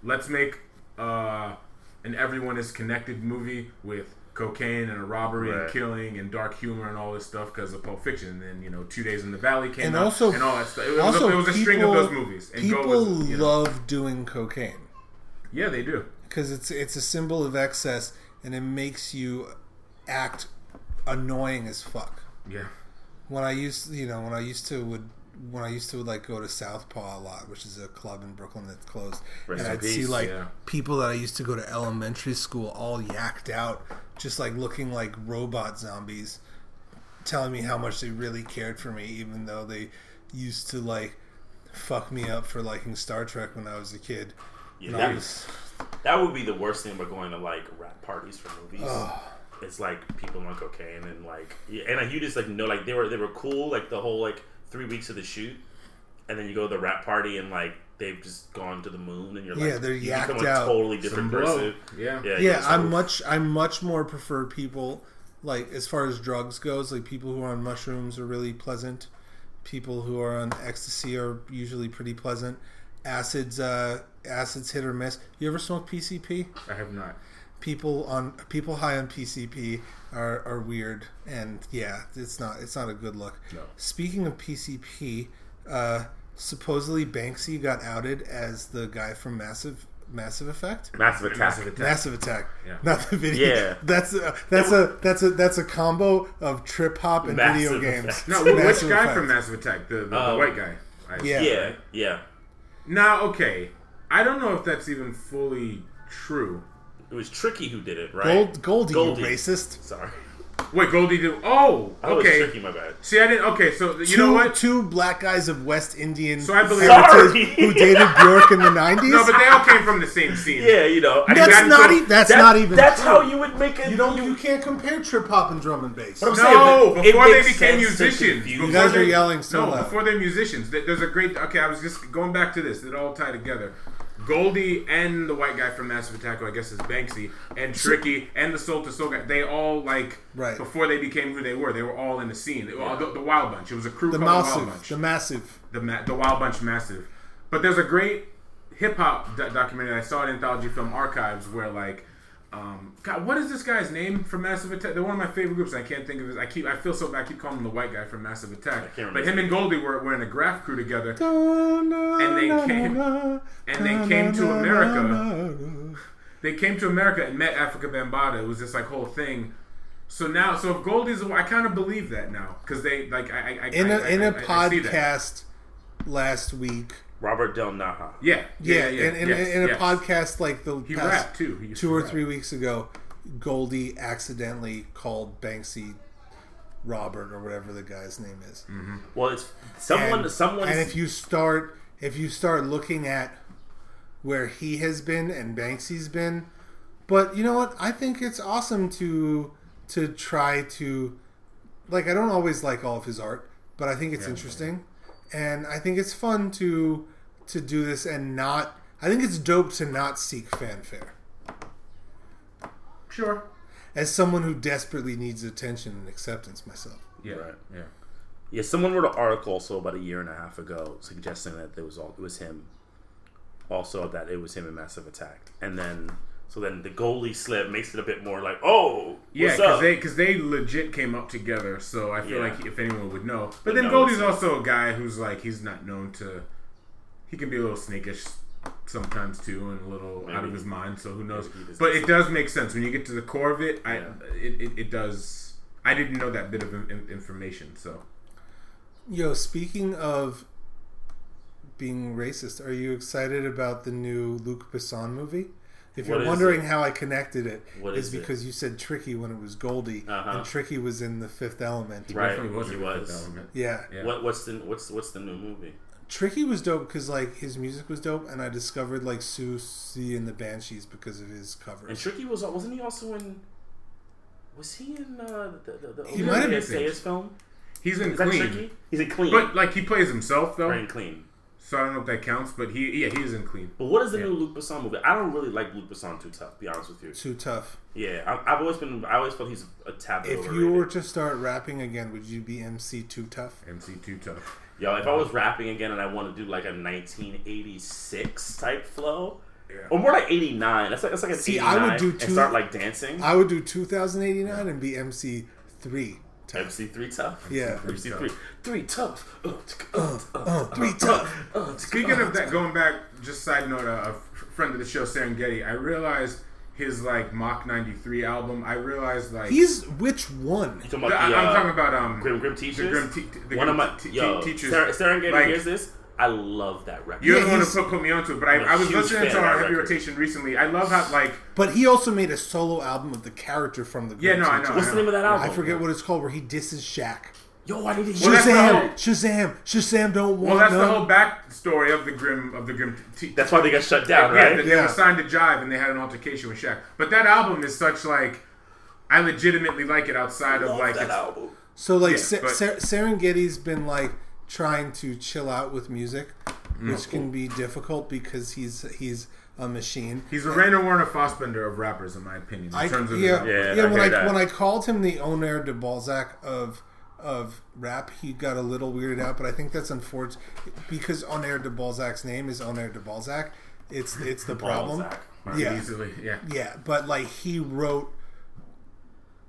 let's make uh, an everyone is connected movie with cocaine and a robbery Right. and killing and dark humor and all this stuff because of Pulp Fiction. And then you know, Two Days in the Valley came And out also- and all that stuff. It was, also, a, it was a string of those movies. And Go People was, you know- love doing cocaine yeah, they do. because it's it's a symbol of excess and it makes you act annoying as fuck. Yeah, when I used, you know, when I used to would when I used to like go to Southpaw a lot, which is a club in Brooklyn that's closed, Rest and I'd see like yeah. people that I used to go to elementary school all yacked out, just like looking like robot zombies, telling me how much they really cared for me, even though they used to like fuck me up for liking Star Trek when I was a kid. Yeah, that- was- That would be the worst thing about going to like rap parties for movies. It's like people on cocaine and like, and like, you just like know like they were they were cool like the whole like three weeks of the shoot, and then you go to the rap party and like they've just gone to the moon and you're like Yeah, they're you become yacked a out. totally some different blow. person. Yeah, Yeah, yeah, I'm much I much more prefer people like as far as drugs goes, like people who are on mushrooms are really pleasant. People who are on ecstasy are usually pretty pleasant. Acids uh acids hit or miss. You ever smoke PCP? I have not. People on people high on PCP are, are weird and yeah, it's not it's not a good look. No. Speaking of PCP, uh supposedly Banksy got outed as the guy from Massive Massive Effect. Massive attack. Massive attack. Massive Attack, Yeah. not the video. Yeah. that's a, that's a that's a that's a combo of trip hop and Massive video games. Effect. No, which Massive guy Effect. from Massive Attack? The, the, the Um, white guy. I Yeah. Yeah, yeah. Now, okay, I don't know if that's even fully true. It was Tricky who did it, right? Gold, Goldie, Goldie. you racist. Sorry, Wait, Goldie did. Oh, I was okay. Tricky. My bad. See, I didn't. Okay, so you two, know what? Two black guys of West Indian So I believe- Sorry. who dated Bjork in the nineties. No, but they all came from the same scene. Yeah, you know. I that's not. into- E- that's that- not even. That's true. how you would make it. You don't. You can't compare trip hop and drum and bass. But I'm No, saying, before they became musicians. Before You guys they- are yelling so no, loud. before they're musicians. There's a great. Okay, I was just going back to this. It all tied together. Goldie and the white guy from Massive Attack, who I guess is Banksy, and Tricky and the Soul to Soul guy. They all like Right. before they became who they were. They were all in the scene. All- the, the Wild Bunch. It was a crew the called the Wild massive. Bunch. The massive. the ma- the Wild Bunch Massive. But there's a great hip hop do- documentary I saw at Anthology Film Archives where like, um, God, what is this guy's name from Massive Attack? They're one of my favorite groups. I can't think of his. I keep I feel so bad. I keep calling him the white guy from Massive Attack. can't But him and Goldie were, were in a graph crew together. And they came- and they came to America. They came to America and met Afrika Bambaataa. It was this like whole thing. So now, so if Goldie's, I kind of believe that now because they like I, I In I, a in I- a I- I see that. podcast last week. Robert Del Naja. Yeah, Yeah, yeah, yeah. in, in, yes, in a yes. podcast like the He past too. Two or three weeks ago, Goldie accidentally called Banksy Robert or whatever the guy's name is. Mm-hmm. Well, it's someone. and, someone. and if you start if you start looking at where he has been and Banksy's been, but you know what? I think it's awesome to to try to like I don't always like all of his art, but I think it's interesting. And I think it's fun to to do this and not I think it's dope to not seek fanfare. Sure. As someone who desperately needs attention and acceptance myself. Yeah. Right. Yeah. yeah, someone wrote an article also about a year and a half ago suggesting that it was all it was him. Also, that it was him in Massive Attack, and then so then the Goldie slip makes it a bit more like, oh, Yeah, because they because they legit came up together, so I feel Yeah. like if anyone would know. But Would then Goldie's so- also a guy who's like he's not known to. He can be a little sneakish sometimes too, and a little out of his mind. So who knows? Maybe he does But it does make sense when you get to the core of it. I Yeah. it, it, it does. I didn't know that bit of in, in- information. So Yo, speaking of being racist, are you excited about the new Luc Besson movie? If you're wondering it? how I connected it, What is is it? because you said Tricky when it was Goldie, Uh-huh. and Tricky was in The Fifth Element. Right, definitely was he a good was. element. Yeah. Yeah. What, what's the what's what's the new movie? Tricky was dope because like his music was dope, and I discovered like Siouxsie and the Banshees because of his cover. And Tricky was wasn't he also in? Was he in uh, the the, the He might have been. Film? He's in Is that clean, Tricky? He's in Clean, but like he plays himself though. or in Clean. So I don't know if that counts, but he yeah he is in clean. But what is the Yeah. new Luc Besson movie? I don't really like Luc Besson too tough. to Be honest with you. Too tough. Yeah, I, I've always been. I always felt he's a tab. If overrated. you were to start rapping again, would you be MC Too Tough? MC too tough. Yo, if I was rapping again and I want to do like a 1986 type flow, or more like eighty nine. That's like that's like an See, I would do and two- start like dancing. I would do 2089 and be MC three. MC three tough. Yeah. MC tough. three three tough. Uh, Uh, uh, three tough. uh, Speaking of that, going back, just side note, uh, a f- friend of the show, Serengeti, I realized his like Mach 93 album, I realized like. He's which one? Talking The- I- the, I'm uh, talking about um, Grim Grim Teachers. the Grim, te- the One Grim of my te- te- teachers. Ser- Serengeti like- hears this. I love that record. You're Yeah, the one who put, put me onto it, but I, I'm a I was listening fan to of our heavy record. rotation recently. I love how like But he also made a solo album of the character from the. Yeah, Grim no, I know, Teachers. What's the name of that album? I forget what it's called, where he disses Shaq. Yo, I need to hear that's Shazam! whole- Shazam! Shazam! Don't want well, that's none. the whole backstory of the Grim of the Grim. Te- That's why they got shut down, yeah, right? they, they Yeah. were signed to Jive and they had an altercation with Shaq. But that album is such like I legitimately like it outside of like that album. So like Yeah, Ser- but- Ser- Serengeti's been like trying to chill out with music, Mm. which can be difficult because he's he's a machine. He's the Rainer Werner Fassbinder of rappers, in my opinion. In I, terms of yeah, his- Yeah, yeah. I when I that. when I called him the Honoré de Balzac of of rap, he got a little weirded out. But I think that's unfortunate because Honoré de Balzac's name is Honoré de Balzac. It's it's the problem. Balzac. Yeah, easily, yeah. yeah. But like he wrote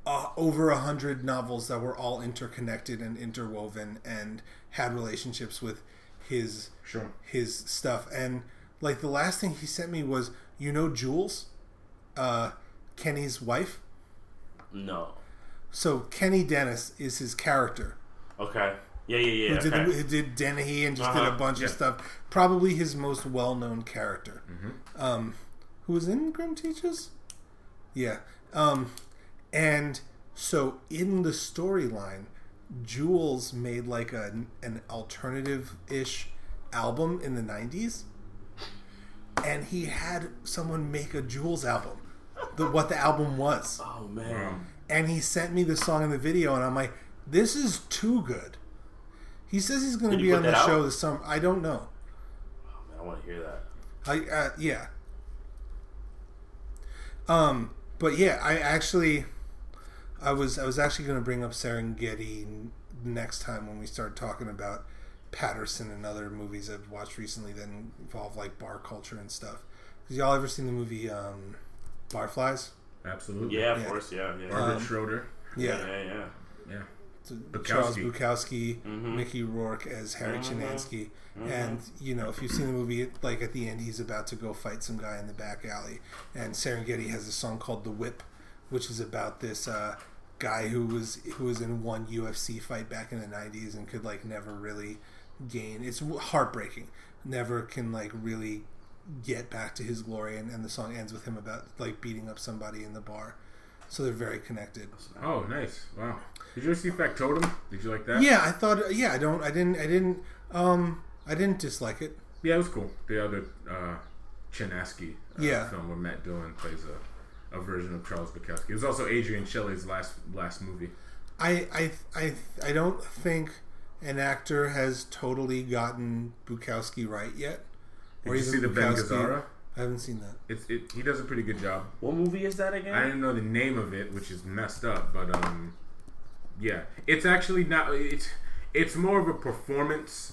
uh, over a hundred novels that were all interconnected and interwoven and had relationships with his Sure. his stuff. And like the last thing he sent me was, you know, Jules, uh, Kenny's wife. No. So Kenny Dennis is his character. Okay. Yeah, yeah, yeah. Who did, okay. who did Dennehy and just did a Uh-huh. bunch Yeah. of stuff. Probably his most well-known character. Mm-hmm. Um, who was in Grim Teachers? Yeah. Um, and so in the storyline, Jules made like a, an alternative-ish album in the '90s, and he had someone make a Jules album. The, what the album was Oh man. And he sent me the song and the video, and I'm like, this is too good. He says he's going to be on the that show out? this summer. I don't know. Oh, man, I want to hear that. I uh, yeah. Um, but yeah, I actually, I was I was actually going to bring up Serengeti next time when we start talking about Paterson and other movies I've watched recently that involve like bar culture and stuff. Cause y'all ever seen the movie um, Barflies? absolutely. Yeah, of Yeah. course. Yeah, yeah. Margaret Um, Schroeder. Yeah, yeah, yeah. Yeah. Charles Bukowski. Bukowski, Mm-hmm. Mickey Rourke as Harry Chinaski, and you know if you've seen the movie, like at the end, he's about to go fight some guy in the back alley, and Serengeti has a song called "The Whip," which is about this uh, guy who was who was in one UFC fight back in the '90s and could like never really gain. It's heartbreaking. Never can like really get back to his glory, and, and the song ends with him about like beating up somebody in the bar. So they're very connected. Oh, nice. Wow. Did you ever see Factotum? Did you like that? Yeah, I thought. Yeah, I don't. I didn't. I didn't. Um, I didn't dislike it. Yeah, it was cool. The other uh, Chinaski uh, Yeah. film where Matt Dillon plays a, a version of Charles Bukowski. It was also Adrienne Shelly's last last movie. I, I, I, I don't think an actor has totally gotten Bukowski right yet. Did you see the Ben Gazzara? I haven't seen that. It's it. He does a pretty good job. What movie is that again? I didn't know the name of it, which is messed up, but um, yeah, it's actually not. It's it's more of a performance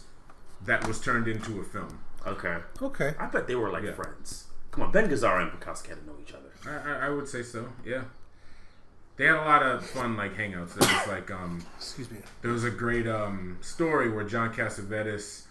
that was turned into a film. Okay. Okay. I bet they were like Yeah. friends. Come on, Ben Gazzara and Bukowski had to know each other. I, I, I would say so. Yeah, they had a lot of fun like hangouts. There was like um, Excuse me. there was a great um story where John Cassavetes,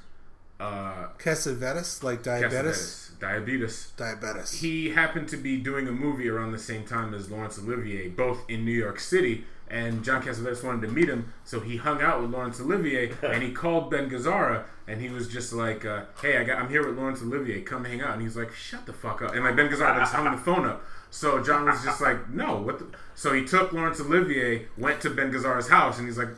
uh, Cassavetes, like diabetes. Cassavetes, diabetes. Diabetes. he happened to be doing a movie around the same time as Laurence Olivier, both in New York City. And John Cassavetes wanted to meet him, so he hung out with Laurence Olivier, and he called Ben Gazzara, and he was just like, uh, "Hey, I got, I'm here with Laurence Olivier. Come hang out." And he's like, "Shut the fuck up!" And like Ben Gazzara just hung the phone up. So John was just like, "No, what?" The? So he took Laurence Olivier, went to Ben Gazzara's house, and he's like,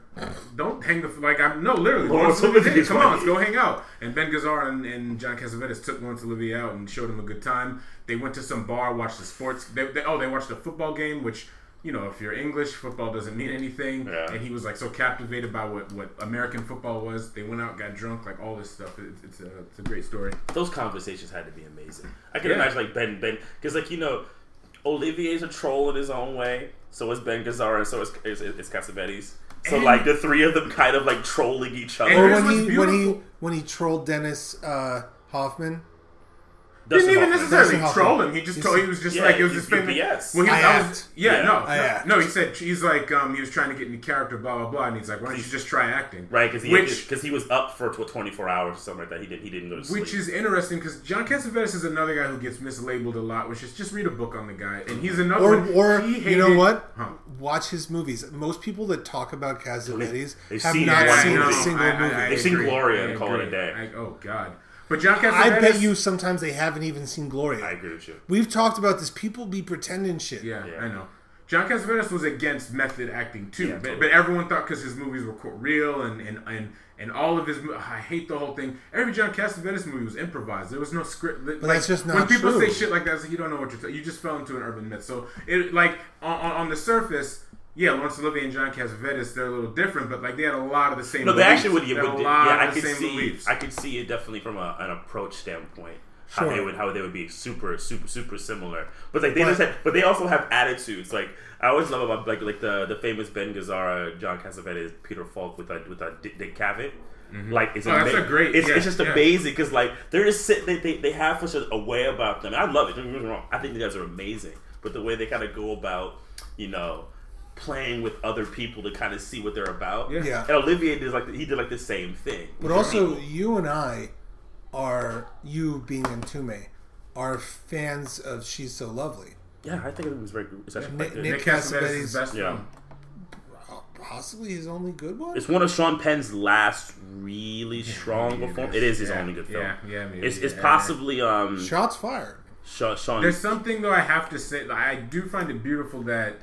"Don't hang the like I'm no, literally, Laurence Laurence Olivier, Olivier's come on, let's go hang out." And Ben Gazzara and, and John Cassavetes took Laurence Olivier out and showed him a good time. They went to some bar, watched the sports. They, they, oh, they watched a football game, which you know, if you're English, football doesn't mean anything. Yeah. And he was like so captivated by what, what American football was. They went out, got drunk, like all this stuff. It's, it's a it's a great story. Those conversations had to be amazing. I can Yeah. imagine like Ben Ben because like you know, Olivier's a troll in his own way. So is Ben Gazzara, and so is is, is Cassavetes. So And- like the three of them kind of like trolling each other. And or when what's he when he when he trolled Dennis uh, Hoffman. Dustin Didn't even necessarily Dustin Hoffman. troll him. He just He's- told he was just Yeah, like it was he's his famous. UPS. Well, he was, I I was, act. yeah, Yeah. no, I no, act. no. He said he's like um, he was trying to get into character, blah blah blah, and he's like, why don't you just try acting? Right, because he which because he was up for tw- 24 hours or something like that. He didn't he didn't go to sleep. which is interesting because John Cassavetes is another guy who gets mislabeled a lot. Which is just read a book on the guy, and he's another. Or, one. or He you know hated- what? Huh. Watch his movies. Most people that talk about Cassavetes They've have seen not one seen movie. a single I- I- movie. I They've seen agree. Gloria I and call it a agree. day. I- oh God! But John Cassavetes, I bet you sometimes they haven't even seen Gloria. I agree with you. We've talked about this. People be pretending shit. Yeah, Yeah. I know. John Cassavetes was against method acting too, Yeah, but, totally. but everyone thought because his movies were quote, real and, and and and all of his. I hate the whole thing. Every John Cassavetes movie was improvised. There was no script. But that's just not when people true. say shit like that. Like you don't know what you're. T- you just fell into an urban myth. So it like on, on, on the surface. Yeah, Laurence Olivier and John Cassavetes, they're a little different, but like they had a lot of the same. No, they beliefs. actually would. They Yeah, would a lot yeah I the could same see. beliefs. I could see it definitely from a, an approach standpoint. Sure. How they would how they would be super super super similar, but like they But- just have, but they also have attitudes. Like I always love about like like the the famous Ben Gazzara, John Cassavetes, Peter Falk with a with a Dick, Dick Cavett. Mm-hmm. Like it's Oh, that's ama- a great- It's, yeah, it's just yeah. amazing because like they're just sitting. They, they they have such a, a way about them. I love it. Don't get me wrong. I think the guys are amazing, but the way they kind of go about, you know, playing with other people to kind of see what they're about. Yeah. Yeah. And Olivier did like he did like the same thing. But also, you and I are you being Mtume are fans of She's So Lovely. yeah, I think it was very good. It's actually Nick- quite good. Nick- Nick Cassavetes' Cassavetes- best Yeah. film. Possibly his only good one. It's one of Sean Penn's last really strong maybe perform. it It is. is his Yeah, only good film. yeah, yeah, maybe, It's, it's yeah. possibly um Shots fired. Sean. Sean There's something though I have to say. Like, I do find it beautiful that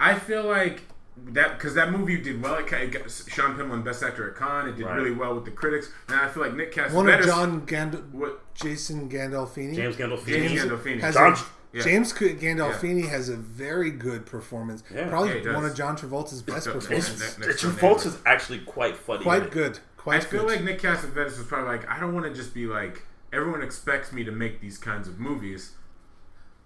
I feel like that because that movie did well. It, it got, Sean Penn won Best Actor at Cannes. It did Right. really well with the critics. Now I feel like Nick Cassavetes. One of John Gand- What? Jason Gandolfini. James Gandolfini. James James Gandolfini. has John- a, yeah. James C- Gandolfini has a very good performance. Yeah. Probably Yeah, one of John Travolta's best does. performances. It's- It's Travolta's actually quite funny. Quite good. Quite I feel good. like Nick Cassavetes was probably like, I don't want to just be like everyone expects me to make these kinds of movies.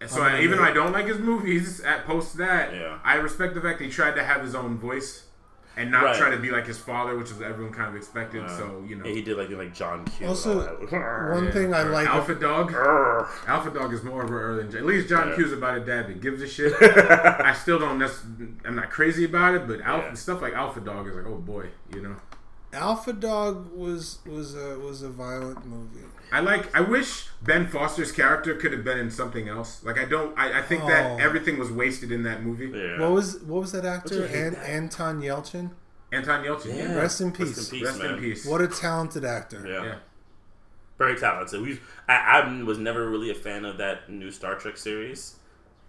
And so I'm even though I don't like his movies, at post that, Yeah. I respect the fact that he tried to have his own voice and not Right. try to be like his father, which is what everyone kind of expected. Uh, so you know, Yeah, he did like like John Q. Also, all that. one thing I like. Alpha Dog. Urgh. Alpha Dog is more of a early. At least John Yeah. Q's about a dad that gives a shit. I still don't. Necess- I'm not crazy about it, but Alpha Yeah. stuff like Alpha Dog is like, oh boy, you know. Alpha Dog was was a was a violent movie. I like. I wish Ben Foster's character could have been in something else. Like I don't. I, I think that Oh. everything was wasted in that movie. Yeah. What was what was that you actor? hate An- that? Anton Yelchin. Anton Yelchin. Yeah. Yeah. Rest in Rest peace. in peace, Rest man. in peace. What a talented actor. Yeah. Yeah. Very talented. We, I, I was never really a fan of that new Star Trek series,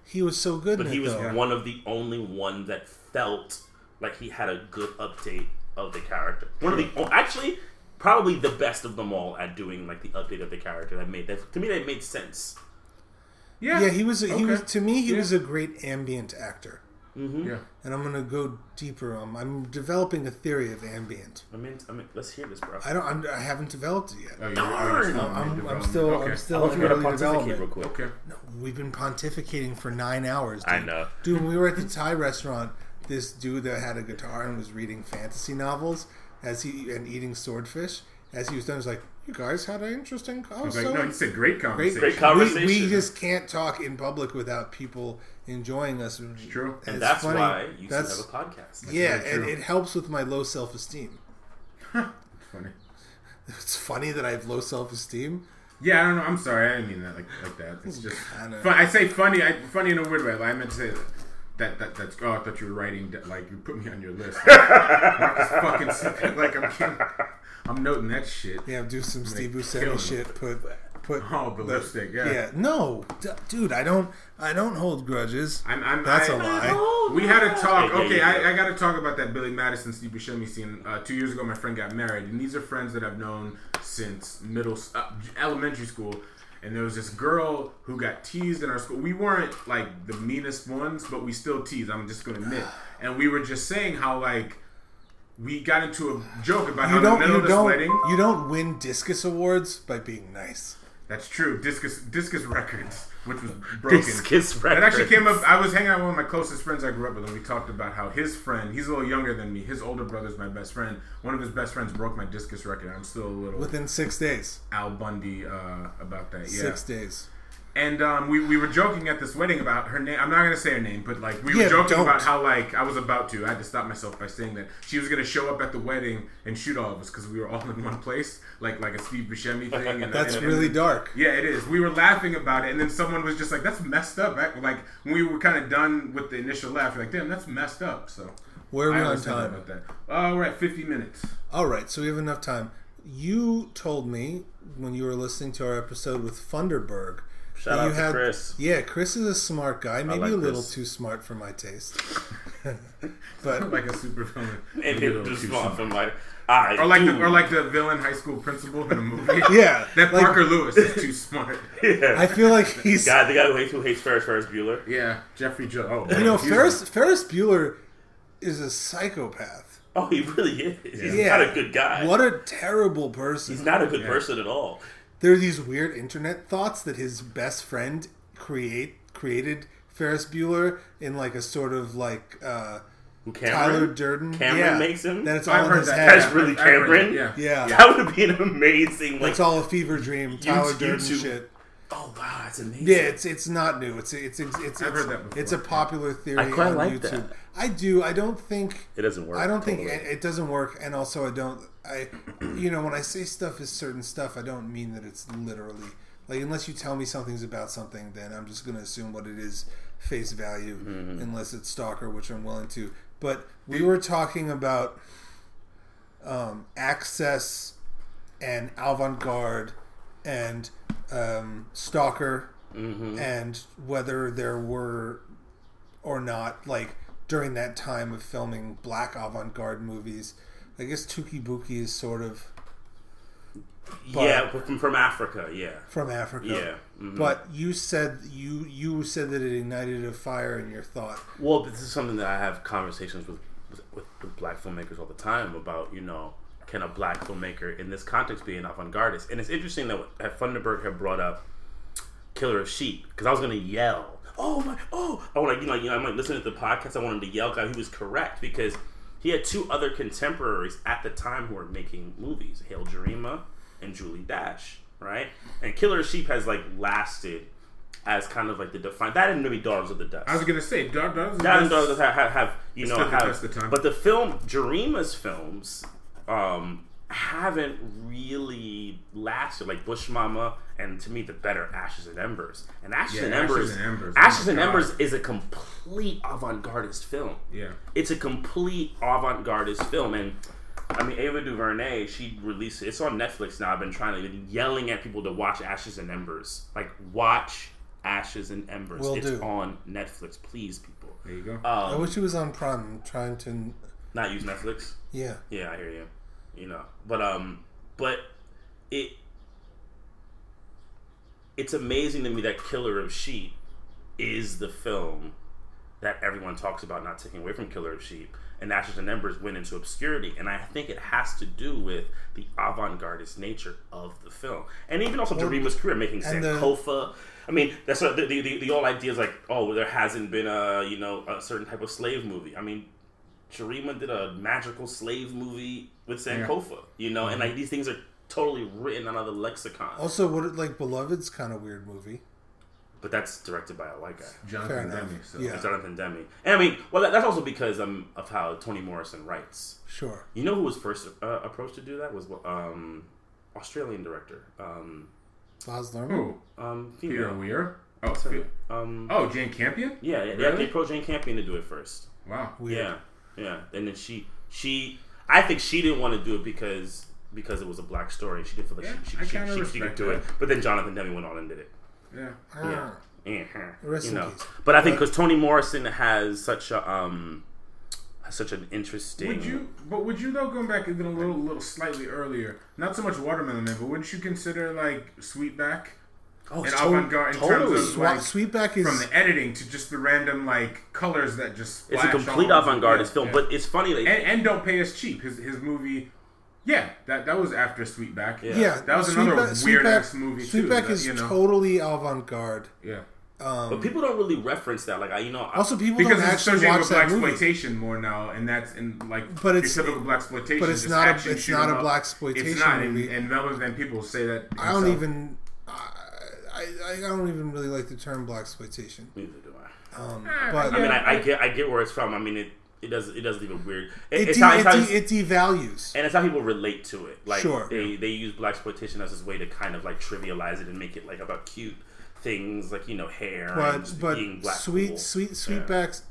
He was so good but in he it was though. One of the only one that felt like he had a good update of the character. One of the oh, actually probably the best of them all at doing like the update of the character that made that to me that made sense. Yeah. Yeah, he was. A, He Okay. was to me. He Yeah. was a great ambient actor. Mm-hmm. Yeah. And I'm gonna go deeper. on I'm developing a theory of ambient. I mean, I mean, let's hear this, bro. I don't. I'm, I haven't developed it yet. Oh, Darn. you're- I'm, I'm, still. Okay. I'm still I was in early pontificate real development. quick. Okay. No, we've been pontificating for nine hours. Dude. I know. Dude, when we were at the Thai restaurant, this dude that had a guitar and was reading fantasy novels as he and eating swordfish. As he was done, he was like, "You guys had an interesting." conversation." was Like, no, he said great conversation. Great we, conversation. we just can't talk in public without people enjoying us. It's true. and it's that's funny. why you That's should have a podcast. yeah, and it helps with my low self esteem. Funny. It's funny that I have low self esteem. Yeah, I don't know. I'm sorry. I didn't mean that like like that. It's just. Kinda. Fun. I say funny. I funny in a weird way. Like, I meant to say that. That, that that's oh I thought you were writing that, like you put me on your list. Marcus fucking like I'm kidding. I'm noting that shit. Yeah, do some Steve kill Buscemi shit. Put put Oh, the lipstick, yeah. yeah. No, d- dude, I don't. I don't hold grudges. I'm, I'm That's a a lie. We had a talk. Yeah, yeah, okay, yeah. I, I got to talk about that Billy Madison Steve Buscemi scene. Uh, two years ago, my friend got married, and these are friends that I've known since middle, uh, elementary school. And there was this girl who got teased in our school. We weren't like the meanest ones, but we still teased. I'm just going to admit. And we were just saying how like we got into a joke about how You the don't. middle You of this don't. wedding. You don't win discus awards by being nice. That's true. Discus Discus Records. Which was broken. Discus It actually came up. I was hanging out with one of my closest friends I grew up with, and we talked about how his friend, he's a little younger than me. His older brother's my best friend. One of his best friends broke my discus record. I'm still a little Within six days. Al Bundy uh, about that. Yeah. Six days. And um, we, we were joking at this wedding about her name. I'm not gonna say her name, but like we Yeah, were joking don't. about how like I was about to. I had to stop myself by saying that she was gonna show up at the wedding and shoot all of us because we were all in one place, like like a Steve Buscemi thing. And, That's and- really dark. yeah, it is. We were laughing about it, and then someone was just like, "That's messed up." Like like, when we were kind of done with the initial laugh, we're like, "Damn, that's messed up." So Where are we I on time? about that. Oh, we're at 50 minutes. All right, so we have enough time. You told me when you were listening to our episode with Funderburg. Shout out you to Chris. Yeah, Chris is a smart guy. Maybe like a little Chris. too smart for my taste. but like a super villain. And Maybe a it little just too small smart. from like, I Or like do. the or like the villain high school principal in a movie. yeah, That like, Parker Lewis is too smart. yeah. I feel like he's. guy, the guy who hates, who hates Ferris, Ferris Bueller. Yeah, Jeffrey Joe. Oh, you know, he's- Ferris Ferris Bueller is a psychopath. Oh, he really is. He's Yeah. not a good guy. What a terrible person. He's not a good Yeah. person at all. There are these weird internet thoughts that his best friend create created Ferris Bueller in like a sort of like uh, Who Tyler Cameron? Durden. Cameron yeah, makes him? That it's I've all in heard his that. head. That's really I've heard Cameron? that, Yeah. That would be an amazing. Like, It's all a fever dream. Tyler YouTube- Durden YouTube- shit. Oh wow, that's amazing. Yeah, it's it's not new. It's it's it's it's, I've it's, heard that before. it's a popular theory I quite on like YouTube. that. I do. I don't think it doesn't work. I don't think totally. it, it doesn't work, and also I don't. I, you know, when I say stuff is certain stuff, I don't mean that it's literally like unless you tell me something's about something, then I'm just going to assume what it is face value, Mm-hmm. unless it's stalker, which I'm willing to. But we were talking about um, access and avant-garde and um, stalker Mm-hmm. and whether there were or not like during that time of filming black avant-garde movies i guess Touki Bouki is sort of yeah, from, from Africa. Yeah, from africa yeah. mhm. but you said you you said that it ignited a fire in your thought Well, this is something that I have conversations with, with, with black filmmakers all the time about, you know, can a black filmmaker in this context be an avant-gardist? And it's interesting that, Funderburg had brought up Killer of Sheep because I was going to yell, oh my, oh, I want to, you know, you know, I'm like listening to the podcast, I wanted to yell, guy, he was correct because he had two other contemporaries at the time who were making movies, Haile Gerima and Julie Dash, right? And Killer of Sheep has like lasted as kind of like the define that and maybe Daughters of the Dust. I was gonna say, Dar- Dar- That and Daughters have, have, have you know the have, time. but the film Gerima's films um, haven't really lasted. Like Bush Mama and to me the better Ashes and Embers. And Ashes Yeah, and Ashes Embers and Embers, Ashes oh and my Embers is a complete avant-gardist film. Yeah. it's a complete avant-gardist film. And I mean Ava DuVernay she released it it's on Netflix now. I've been trying to been yelling at people to watch Ashes and Embers. Like watch Ashes and Embers. Will it's do. on Netflix please people. There you go. i um, wish it was on prime. I'm trying to not use Netflix? Yeah. Yeah I hear you you know. But um but it it's amazing to me that Killer of Sheep is the film that everyone talks about not taking away from Killer of Sheep. And Ashes and Embers went into obscurity. And I think it has to do with the avant-gardist nature of the film. And even also Gerima's career making the- Sankofa. I mean that's what the, the, the, the whole idea is like oh there hasn't been a you know a certain type of slave movie. I mean Gerima did a magical slave movie with Sankofa you know and like these things are totally written out of the lexicon also what like beloved's kind of weird movie but that's directed by a white guy Fair Jonathan enough. Demme. So. Yeah. Jonathan Demme. And I mean, well, that, that's also because um, of how Toni Morrison writes. sure You know who was first uh, approached to do that was um, Australian director, um, Baz Luhrmann Who? um, Peter. Weir. Oh, Sorry. Um, oh, Jane Campion. yeah, yeah, Really? they approached Jane Campion to do it first. Wow. weird Yeah, yeah, and then she, she, I think she didn't want to do it because because it was a black story. She didn't feel like Yeah, she, she, she, she, she could do it. But then Jonathan Demme went on and did it. Yeah. Yeah. Ah. Uh-huh. You know, but I think because Toni Morrison has such a um, such an interesting. Would you? But would you though? Going back even a little, little slightly earlier. Not so much Watermelon Man, but wouldn't you consider like Sweetback oh, and avant-garde in terms of Swa- like sweetback is from the editing to just the random like colors that just It's a complete avant garde film, yeah. but it's funny that and, and don't pay us cheap. His his movie, yeah, that that was after Sweetback. Yeah. yeah That was another Sweetback- weird Sweetback- ass movie, too, Sweetback that, is you know. totally avant-garde yeah. Um, but people don't really reference that. Like I, you know, I- Also, people because don't it's actually associated watch with black exploitation more now, and that's in like But it's- your typical black exploitation. but it's not a- action, it's shoot not 'em a up. blaxploitation It's not, and, movie. and relevant than people say that. I don't himself. even. I, I, I don't even really like the term black exploitation. neither do I. Um, but I mean, I, I get, I get where it's from. I mean, it, it does, it does leave a weird. It, it, it's de- how, it's how it, it's- de- it devalues. and it's how people relate to it. Like Sure. they they use black exploitation as this way to kind of like trivialize it and make it like about cute things like you know hair But just but being black. sweet cool. sweet sweetback's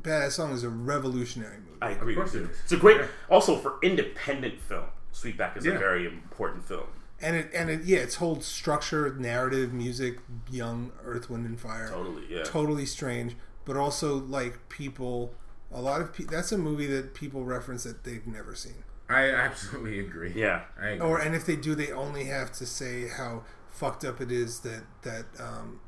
badass song is a revolutionary movie. I agree. Of course with it It's a great. Yeah. Also for independent film, Sweetback is Yeah. a very important film. And it and it yeah, its whole structure, narrative, music, young Earth, Wind and Fire, Totally, yeah. totally strange, but also like people. A lot of people. That's a movie that people reference that they've never seen. I absolutely agree. Yeah. I agree. Or and if they do, they only have to say how fucked up it is that that um,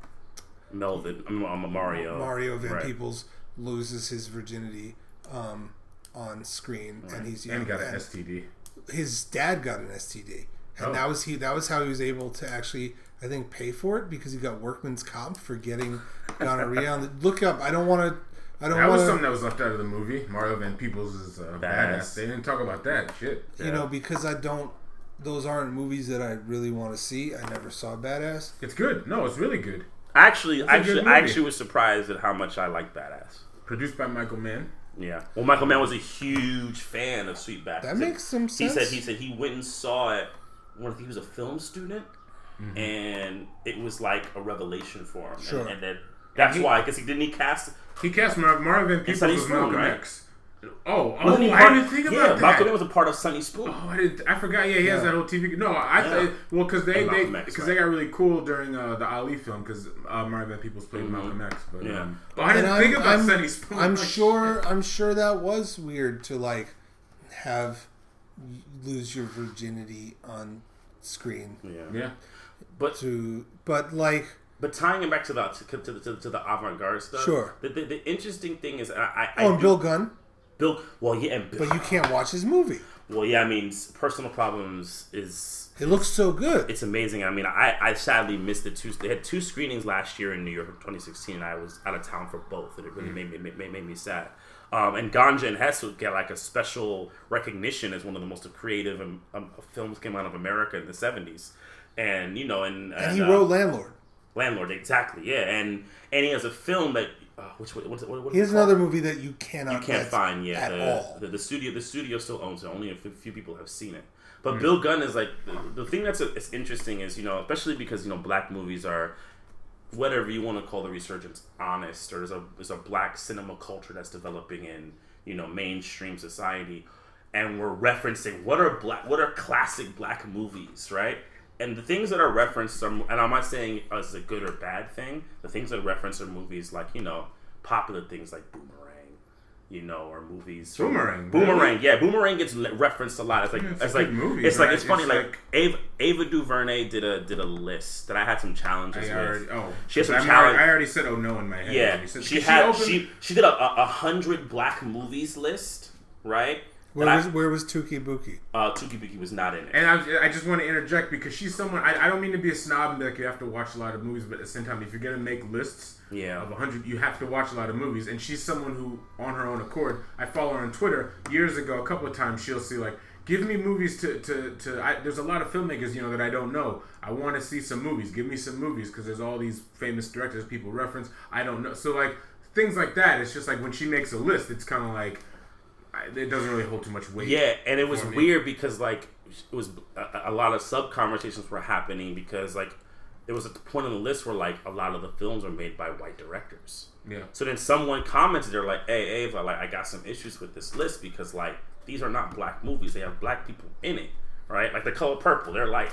Melvin, I'm, I'm a Mario. Mario Van Right. Peebles loses his virginity um, on screen, and he's young. and got an and STD. his dad got an STD, and Oh. that was he. That was how he was able to actually, I think, pay for it because he got workman's comp for getting gonorrhea. on the, look up. I don't want to. I don't That was something that was left out of the movie. Mario Van Peebles is uh, Badass. badass. They didn't talk about that shit. You know, because I don't. Those aren't movies that I really want to see. I never saw Badass. It's good. No, it's really good. Actually, a good actually, I actually was surprised at how much I like Badass. Produced by Michael Mann. Yeah. Well, Michael Mann was a huge fan of Sweetback. That makes some sense. He said he said he went and saw it when he was a film student, Mm-hmm. and it was like a revelation for him. Sure. And, and then that's he- why because he didn't he cast. He cast Mar- Mario Van Peebles Sonny as Spoon, Malcolm right? X. Oh, oh, wasn't I part- didn't think yeah, about that. Malcolm Mann was a part of Sonny Spoon. Oh, I didn't. I forgot. Yeah, he has that whole TV. No, I Yeah. thought well because they And they because right. they got really cool during uh, the Ali film because uh, Mario Van Peebles played Malcolm X. But Yeah. um, but I didn't And think I'm- about I'm- Sonny Spoon. I'm Like, sure. I'm sure that was weird to like have lose your virginity on screen. Yeah. Yeah. But To but like but tying it back to the to, to, the- to, to the avant garde stuff. Sure. The, the, the interesting thing is, I, I, I oh, and do- Bill Gunn, Bill. Well, yeah, and Bill, but you can't watch his movie. well, yeah. I mean, personal problems is It looks so good. it's amazing. I mean, I, I sadly missed the two. They had two screenings last year in New York in 2016, and I was out of town for both, and it really made me made, made, me sad. Um, and Ganja and Hess would get like a special recognition as one of the most creative um, um, films came out of America in the 70s. And you know, and, and he uh, wrote Landlord. Landlord, exactly, yeah. And and he has a film that uh, which what, what, what is He has another movie that you cannot you can't find yet. at The, all. the, the studio the studio still owns it. Only a few people have seen it. But Hmm. Bill Gunn is like the, the thing that's it's interesting is you know especially because you know black movies are whatever you want to call the resurgence honest or there's a there's a black cinema culture that's developing in you know mainstream society and we're referencing what are black what are classic black movies right and the things that are referenced are and i'm not saying as a good or bad thing the things that are referenced are movies like you know popular things like boomerang you know, or movies. Boomerang, Boomerang, really? yeah, Boomerang gets referenced a lot. It's like Yeah, it's it's, like movie, it's like it's funny. it's Like, like- Ava Ava DuVernay did a did a list that I had some challenges I with. oh, She has some I'm challenge- already- I already said oh no in my head. Yeah, she 'cause had she she did a, a, a hundred black movies list, right? Where was I- where was Touki Bouki? uh, Touki Bouki was not in it. And I, I just want to interject because she's someone I, I don't mean to be a snob and be like you have to watch a lot of movies, but at the same time, if you're gonna make lists Yeah. of hundred, you have to watch a lot of movies. And she's someone who, on her own accord, I follow her on Twitter. Years ago, a couple of times, she'll see like, give me movies to to to. I, there's a lot of filmmakers you know that I don't know. I want to see some movies. Give me some movies because there's all these famous directors people reference. I don't know. So like things like that. It's just like when she makes a list, it's kind of like. It doesn't really hold too much weight. Yeah, and it was me. weird because like it was a, a lot of sub conversations were happening because like there was a point on the list where like a lot of the films were made by white directors. Yeah. So then someone commented, they're like, "Hey, Ava, like I got some issues with this list because like these are not black movies; they have black people in it, right? Like The Color Purple, they're like."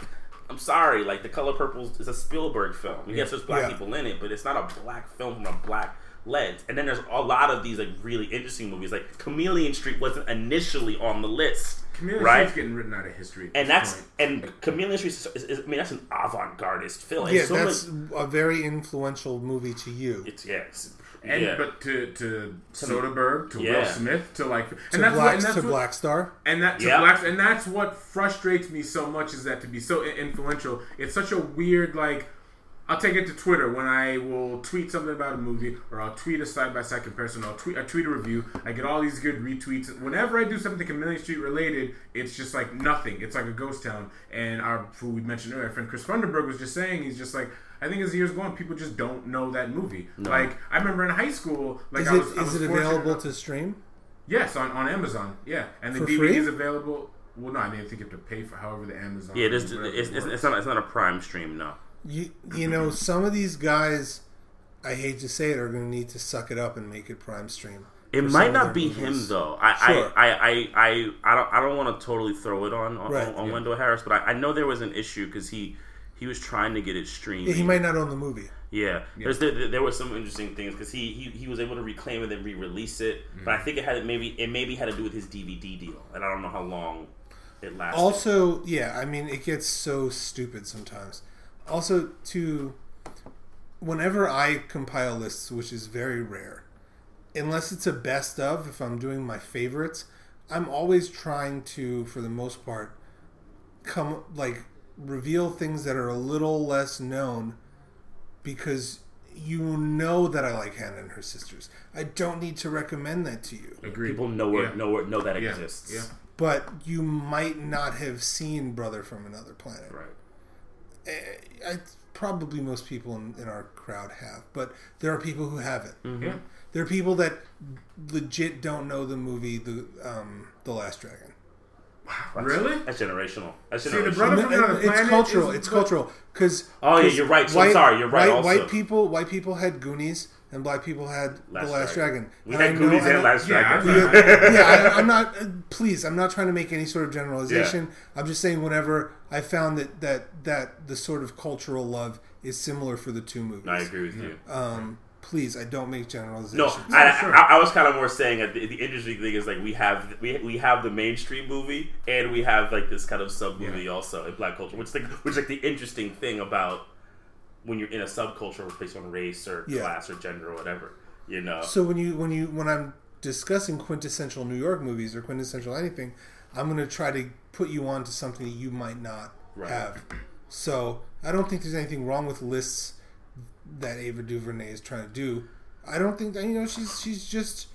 I'm sorry, like The Color Purple is a Spielberg film. Yes, there's black Yeah. people in it, but it's not a black film from a black lens. And then there's a lot of these like really interesting movies. Like Chameleon Street wasn't initially on the list, Chameleon right? Street's getting written out of history. and that's point. and Chameleon Street is, is, is- I mean that's an avant-gardist film. Yeah, It's so that's much- a very influential movie to you. it's yeah, it's, And yeah. but to to Soderbergh, to Will Smith, to like, and To that's what, Black and that's to what, Black Star. and that to Yeah. blacks, and that's what frustrates me so much is that to be so influential, it's such a weird like. I'll take it to Twitter when I will tweet something about a movie or I'll tweet a side by side comparison. I'll tweet I tweet a review. I get all these good retweets. Whenever I do something Chameleon Street related, it's just like nothing. It's like a ghost town. And our who we mentioned earlier, our friend Chris Funderburg was just saying he's just like I think as the years go on, people just don't know that movie. Like I remember in high school, like Is I it was, I is was it available enough- to stream? Yes, on, on Amazon. Yeah, and the For DVD free? is available. Well, no, I mean I think you have to pay for however the Amazon. Yeah, this, whatever it's, it's, it's not it's not a prime stream, no. You you know some of these guys, I hate to say it, are going to need to suck it up and make it Prime Stream. It might not be movies. him though. I, Sure. I, I, I, I, I don't I don't want to totally throw it on on, Right, on yeah. Wendell Harris, but I, I know there was an issue because he he was trying to get it streamed. Yeah, he might not own the movie. Yeah, there's there, there were some interesting things because he, he he was able to reclaim it and re-release it, mm-hmm. but I think it had maybe it maybe had to do with his DVD deal, and I don't know how long it lasted. Also, yeah, I mean, it gets so stupid sometimes. Also, to whenever I compile lists, which is very rare, unless it's a best of, if I'm doing my favorites, I'm always trying to, for the most part, come like reveal things that are a little less known because you know that I like Hannah and her sisters. I don't need to recommend that to you. Agreed. people know where Yeah. know where, know that Yeah. exists. Yeah. But you might not have seen Brother from Another Planet. Right. I, I probably most people in, in our crowd have, but there are people who haven't. Yeah. There are people that legit don't know the movie the um, the Last Dragon. That's, Really? That's generational. That's See, the generational. brother- from Another it's cultural. It's cultural because Oh, yeah, you're right. So I'm sorry, you're right White, also. white people, white people had Goonies, and black people had Last the Last Dragon. Dragon. we And had I know- Goonies and and Last Yeah, Dragon. I- yeah, yeah I, I'm not. uh, Please, I'm not trying to make any sort of generalization. I'm just saying whenever I found that that that the sort of cultural love is similar for the two movies. I agree with you. Um, please, I don't make generalizations. No, Yeah, I, sure. I, I was kind of more saying that the, the interesting thing is like we have we, we have the mainstream movie and we have like this kind of sub movie Yeah. also in black culture, which like which is like the interesting thing about when you're in a subculture based on race or Yeah. class or gender or whatever, you know. So when you when you when I'm discussing quintessential New York movies or quintessential anything, I'm going to try to put you on to something that you might not Right. have. So I don't think there's anything wrong with lists that Ava DuVernay is trying to do. I don't think that you know she's she's just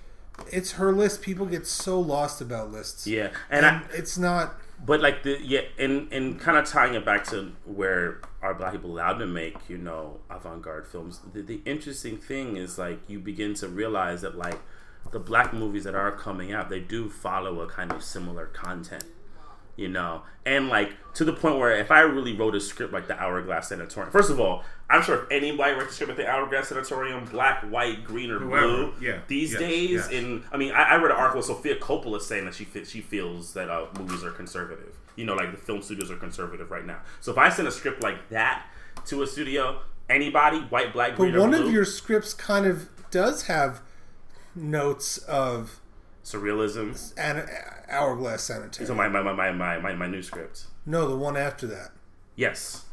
it's her list. People get so lost about lists. yeah, and, and I, it's not. But like the yeah, and and kind of tying it back to where are black people allowed to make you know avant-garde films? The, the interesting thing is like you begin to realize that like the black movies that are coming out, they do follow a kind of similar content, you know, and like to the point where if I really wrote a script like the Hourglass Sanatorium, first of all, I'm sure if anybody writes a script at the Hourglass Sanatorium, black, white, green, or Whoever, blue, yeah, these yes, days, yes. in I mean, I, I read an article with Sofia Coppola saying that she she feels that uh, movies are conservative. You know, like the film studios are conservative right now. So if I send a script like that to a studio, anybody, white, black, But green, or one of your scripts kind of does have notes of surrealism. an hourglass sanitary. So my my, my, my, my, my my new script. no, the one after that, Yes.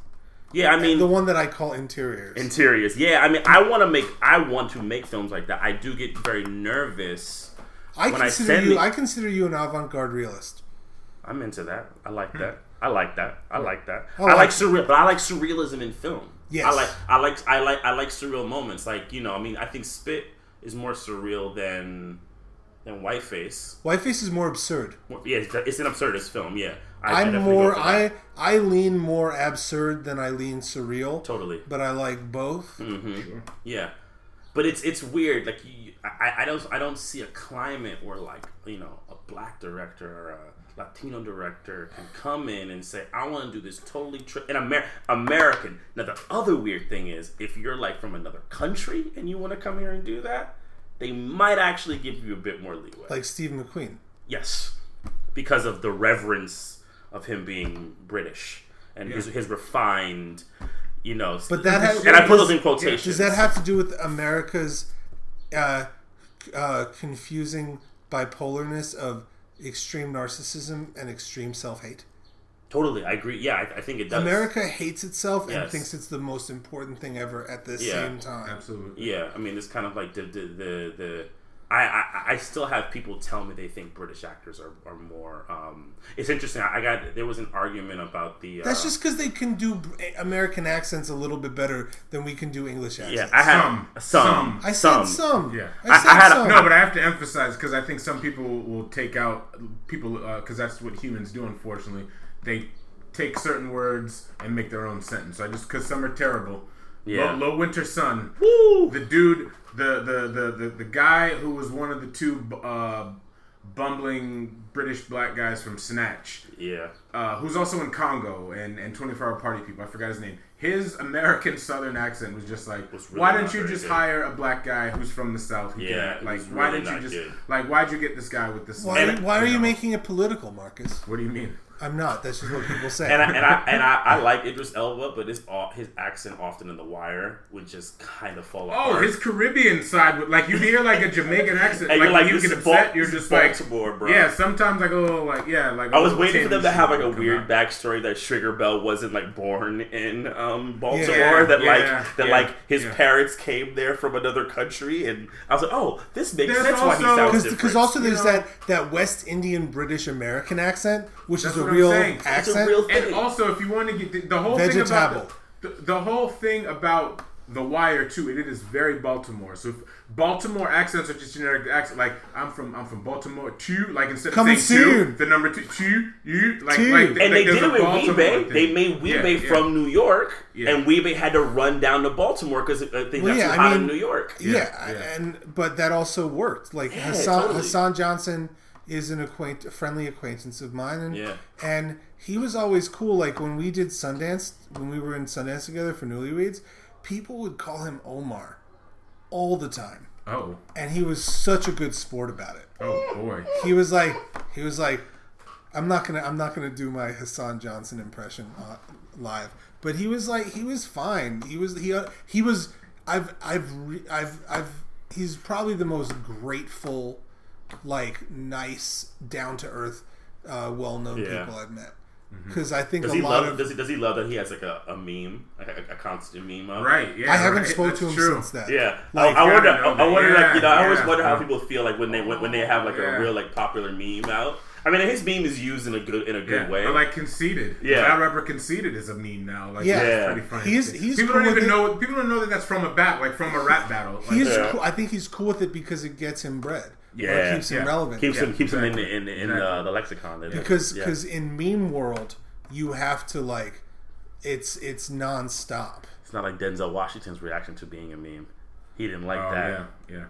Yeah, I mean the one that I call interiors. interiors. Yeah, I mean I want to make I want to make films like that. I do get very nervous. I when I consider send you. I consider you an avant-garde realist. I'm into that. I like hmm. that. I like that. I like that. I I- like surreal, but I like surrealism in film. Yes. I like I like I like I like surreal moments. Like you know, I mean, I think Spit is more surreal than than Whiteface. Whiteface is more absurd. More- Yeah, it's, it's an absurdist film. Yeah, I I'm definitely more. I. I lean more absurd than I lean surreal. totally. But I like both. hmm Yeah, but it's it's weird. Like you, I, I don't I don't see a climate where like you know a black director or a Latino director can come in and say I want to do this totally tri- an Amer- American. Now the other weird thing is if you're like from another country and you want to come here and do that, they might actually give you a bit more leeway. Like Steve McQueen. yes, because of the reverence of him being British and his his refined. You know, But that has- and I put those in does- quotations. Does that have to do with America's uh, uh, confusing bipolarness of extreme narcissism and extreme self-hate? Totally, I agree. Yeah, I, I think it does. America hates itself and thinks it's the most important thing ever at the Yeah. same time. Absolutely. Yeah, I mean, it's kind of like the the the, the I, I I still have people tell me they think British actors are, are more. Um, it's interesting. I got there was an argument about the. Uh, That's just because they can do American accents a little bit better than we can do English accents. yeah. I had Some. some. Some. I some. said some. Yeah. I I- said I had a- some. No, but I have to emphasize because I think some people will take out people because that's what humans do. Unfortunately, they take certain words and make their own sentence. I just because some are terrible. Yeah. Low, Low Winter Sun. Woo! The dude, the the, the the the guy who was one of the two uh, bumbling British black guys from Snatch. Yeah. uh, who's also in Congo and, and 24 Hour Party People. I forgot his name. His American Southern accent was just like, Was really why not didn't you just good. hire a black guy who's from the South? Who Yeah, can, like was why didn't you just good. like why'd you get this guy with this? Why, And- why are you know? making it political, Marcus? What do you mean? I'm not. That's just what people say. And I, and I and I, I like Idris Elba, but his his accent often in The Wire would just kind of fall apart. Oh, his Caribbean side, would, like you hear like a Jamaican accent, And like, you're like, you this get upset, you're this is just like, Baltimore, bro. yeah. Sometimes I go like, yeah, like I was waiting for them to have like a weird come out. backstory that Stringer Bell wasn't like born in um, Baltimore. Yeah, that like yeah, that yeah, like his yeah. parents came there from another country, and I was like, oh, this makes There's sense why he also- sounds Because different. also there's You know- that, that West Indian British American accent, which That's is a what I'm real saying. It's a accent. real And also, if you want to get the, the whole thing about the, the, the whole thing about the Wire too, it is very Baltimore. So if Baltimore accents are just generic accent. Like I'm from I'm from Baltimore too. Like instead Coming of saying soon. two, the number two, two, you like Two. like and like they did a it with Baltimore Wee-Bey. They made Yeah, Wee-Bey yeah. from New York, Yeah. and Wee-Bey had to run down to Baltimore because I uh, think Well, that's yeah, too I hot mean- in New York. Yeah, Yeah, yeah. and but that also worked. Like Yeah, Hassan totally. Hassan Johnson is an acquaint a friendly acquaintance of mine, and Yeah. and he was always cool. Like when we did Sundance, when we were in Sundance together for Newlyweds, people would call him Omar all the time, Oh, and he was such a good sport about it. oh boy. He was like, he was like, I'm not gonna, I'm not gonna do my Hassan Johnson impression uh, live, but he was like, he was fine. He was, he, he was. I've, I've, re, I've, I've. He's probably the most grateful, like nice, down to earth, uh, well known Yeah. people I've met. Because I think Does a he lot love? of. does he? Does he love that he has like a, a meme, like a, a constant meme up? Right. Yeah. I haven't right, spoke to him true. since that. Yeah, Like- I, I wonder. I, I wonder, that. like you know, I always Yeah, wonder how people feel like when they when, when they have like Yeah. a real like popular meme out. I mean, his meme is used in a good in a good Yeah, way. or like conceited. Yeah. bad rapper conceited is a meme now. Like, Yeah. yeah, Yeah. pretty funny. He's- he's people cool don't even it. know. People don't know that that's from a bat, like from a rap battle. Like, He's, Yeah. cool, I think he's cool with it because it gets him bread. Or Yeah. it keeps him Yeah. relevant. keeps him Yeah, keeps him in exactly. in in Exactly. uh, the lexicon. That- because yeah. because in meme world you have to like it's it's nonstop. it's not like Denzel Washington's reaction to being a meme. He didn't like oh, that. yeah, yeah.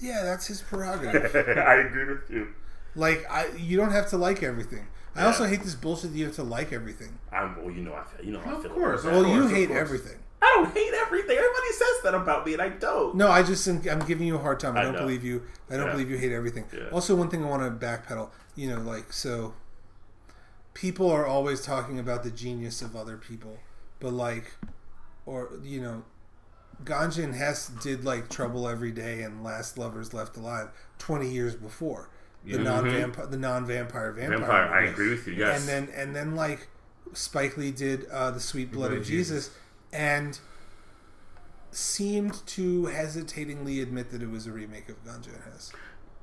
Yeah, that's his prerogative. I agree with you. like I, you don't have to like everything. I also hate this bullshit that you have to like everything. I'm well, you know I feel you know how I Of feel. course, of that. Well, you hate everything. I don't hate everything. Everybody says that about me, and I don't. No, I just think I'm giving you a hard time. I I don't know. believe you. I don't Yeah. believe you hate everything. Yeah. Also, one thing I want to backpedal. You know, like so, people are always talking about the genius of other people, but like, or you know, Ganja and Hess did like Trouble Every Day and Last Lovers Left Alive twenty years before the non vampire the non vampire vampire. I agree with you. Yes. And then and then like Spike Lee did uh, the Sweet Blood, Blood of of Jesus, and seemed to hesitatingly admit that it was a remake of Ganja and Hess.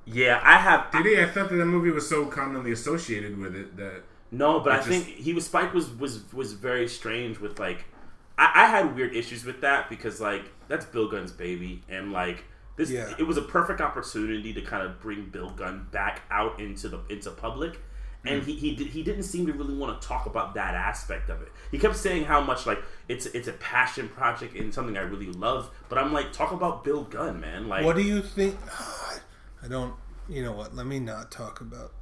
yeah, I have. Did he? I thought that the movie was so commonly associated with it that No, but I, I just- think he was Spike was was was very strange with like I, I had weird issues with that because like that's Bill Gunn's baby and like this Yeah. it was a perfect opportunity to kind of bring Bill Gunn back out into the into public. And he, he, did, he didn't seem to really want to talk about that aspect of it. He kept saying how much like it's it's a passion project and something I really love. But I'm like, talk about Bill Gunn, man. Like, What do you think? I don't. You know what? Let me not talk about.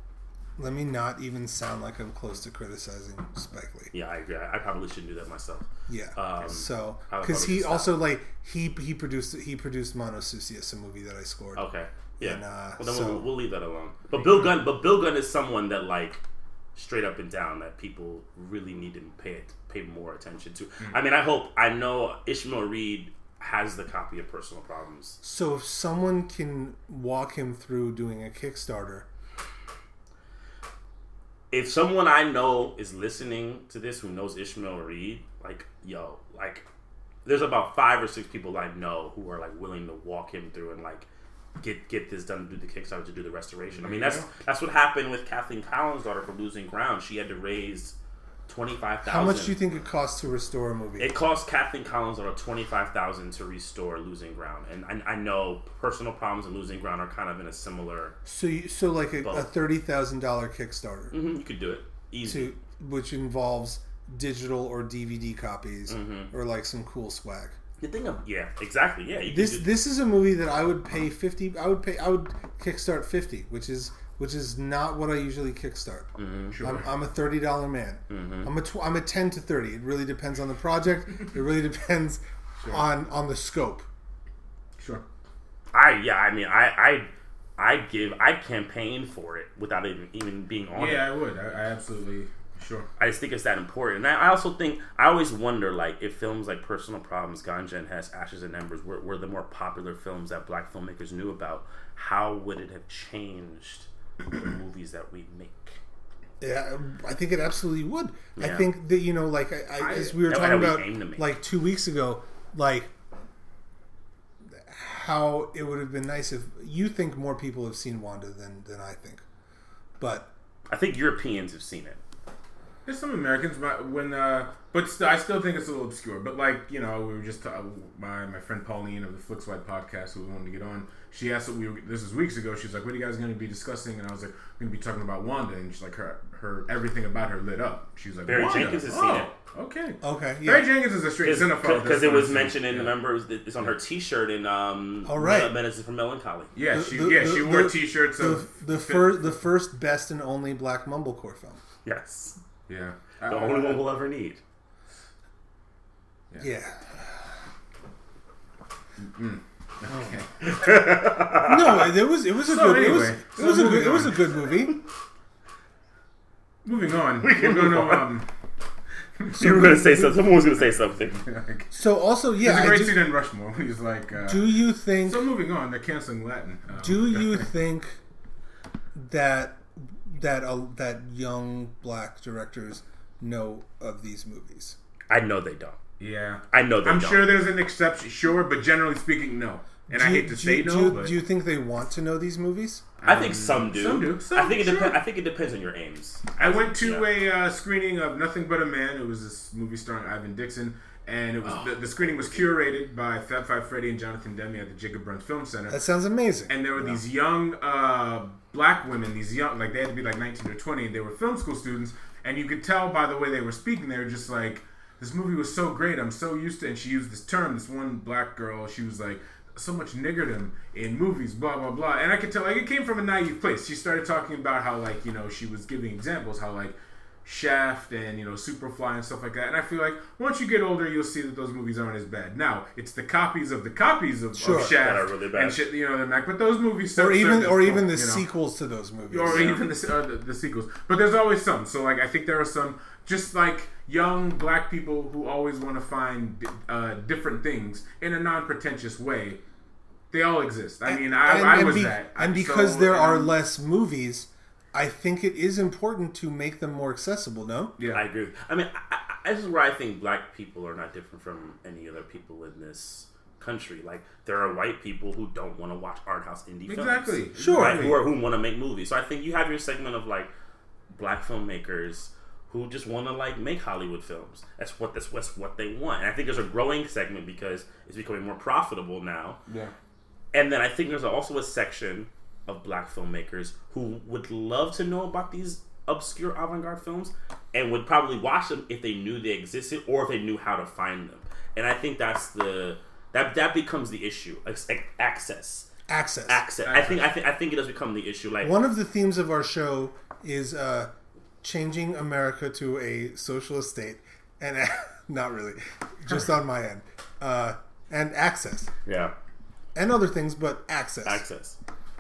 Let me not even sound like I'm close to criticizing Spike Lee. yeah, I agree. I, probably shouldn't do that myself. Yeah. Um, so because he also like he he produced he produced Manos Sucias, a movie that I scored. Okay. Yeah. And, uh, well, then so- we'll, we'll leave that alone. But Bill Gunn, but Bill Gunn is someone that like straight up and down that people really need to pay it, pay more attention to. Hmm. I mean, I hope I know Ishmael Reed has the copy of Personal Problems. So if someone can walk him through doing a Kickstarter, If someone I know is listening to this who knows Ishmael Reed, like yo, like there's about five or six people I know who are like willing to walk him through and like get get this done, do the Kickstarter to do the restoration. I mean, that's that's what happened with Kathleen Collins' daughter for losing ground. She had to raise twenty five thousand. How much do you think it costs to restore a movie? It cost Kathleen Collins daughter twenty five thousand to restore losing ground, and I, I know personal problems and losing ground are kind of in a similar. so, you, so like a, a thirty thousand dollar Kickstarter, Mhm, you could do it easy. to which involves digital or DVD copies Mm-hmm. or like some cool swag. The thing of yeah, exactly yeah. You This do- this is a movie that I would pay fifty. I would pay. I would kickstart fifty, which is which is not what I usually kickstart. Mm-hmm. Sure. I'm, I'm a thirty dollar man. I'm a tw- I'm a ten to thirty. It really depends on the project. it really depends on on the scope. Sure. I yeah, I mean, I I I give I campaign for it without even even being on it. Yeah, I would. I, I absolutely sure. I just think it's that important. And I also think I always wonder like if films like Personal Problems, Ganja and Hess, Ashes and Embers were, were the more popular films that black filmmakers knew about, how would it have changed the movies that we make? Yeah, I think it absolutely would. I think that you know, like I, I, as we were that talking about aim to make. like two weeks ago, like how it would have been nice if you think more people have seen Wanda than than I think, but I think Europeans have seen it. There's some Americans, but when uh, but st- I still think it's a little obscure. But like you know, we were just ta- my my friend Pauline of the Flixwide podcast, who we wanted to get on. She asked what we were. This was weeks ago. She's like, "What are you guys going to be discussing?" And I was like, "We're going to be talking about Wanda." And she's like, her her everything about her lit up. She was like, Barry "Wanda? Jenkins has oh, seen it. Okay. okay, Barry Jenkins is a straight cinephile. Because it was mentioned in yeah. the members, it's on her T-shirt in um, All right. Medicine for Melancholy. Yeah, The- she the- yeah the- she wore the- T-shirts the of the first the first best and only black mumblecore film. Yes, yeah. the only one we'll ever need. Yeah, yeah Okay. no, it was it was a So good it was anyway, it was a good it was a good movie. Moving on, We can we're going to move on. um. You were gonna say something. Someone was gonna say something. like, So also, yeah, there's a I great do, scene in Rushmore. He's like, uh, do you think so moving on. They're canceling Latin. Um, Do you think that that uh, that young black directors know of these movies? I know they don't. Yeah, I know they don't I'm don't. sure there's an exception, sure, but generally speaking, no. And I Do you- hate to do say you, no, do you, but do you think they want to know these movies? I think some do. some do. I think it sure. depends. I think it depends on your aims. I went to Yeah. a uh, screening of Nothing But a Man. It was this movie starring Ivan Dixon, and it was Oh. the, the screening was curated by Fab Five Freddy and Jonathan Demme at the Jacob Burns Film Center. That sounds amazing. and there were these young uh, black women, these young, like they had to be like 19 or 20, and they were film school students, and you could tell by the way they were speaking, they were just like, this movie was so great, I'm so used to, and she used this term, this one black girl, she was like, so much niggerdom in movies, blah, blah, blah, and I could tell, like, it came from a naive place. She started talking about how, like, you know, she was giving examples, how, like, Shaft and you know Superfly and stuff like that. And I feel like once you get older, you'll see that those movies aren't as bad. Now it's the copies of the copies of, Sure. of Shaft That are really bad. and shit. You know they're back, but those movies or even or even the point, you know. sequels to those movies. or Yeah. even the, uh, the, the sequels. But there's always some. So like I think there are some just like young black people who always want to find uh, different things in a non-pretentious way. They all exist. I mean, I, and, I and was be- that. and So, because there are less movies, I think it is important to make them more accessible. No, yeah, I agree. I mean, I, I, this is where I think black people are not different from any other people in this country. Like, there are white people who don't want to watch art house indie films. exactly. films, Sure. right? Who are who want to make movies. So I think you have your segment of like black filmmakers who just want to like make Hollywood films. That's what that's, that's what they want. And I think there's a growing segment because it's becoming more profitable now. Yeah. And then I think there's also a section of black filmmakers who would love to know about these obscure avant-garde films and would probably watch them if they knew they existed or if they knew how to find them. And I think that's the that that becomes the issue. Like, access. access. Access. I think I think I think it does become the issue. Like One of the themes of our show is uh, changing America to a socialist state, and not really, just on my end, uh, and access yeah. and other things, but access. access.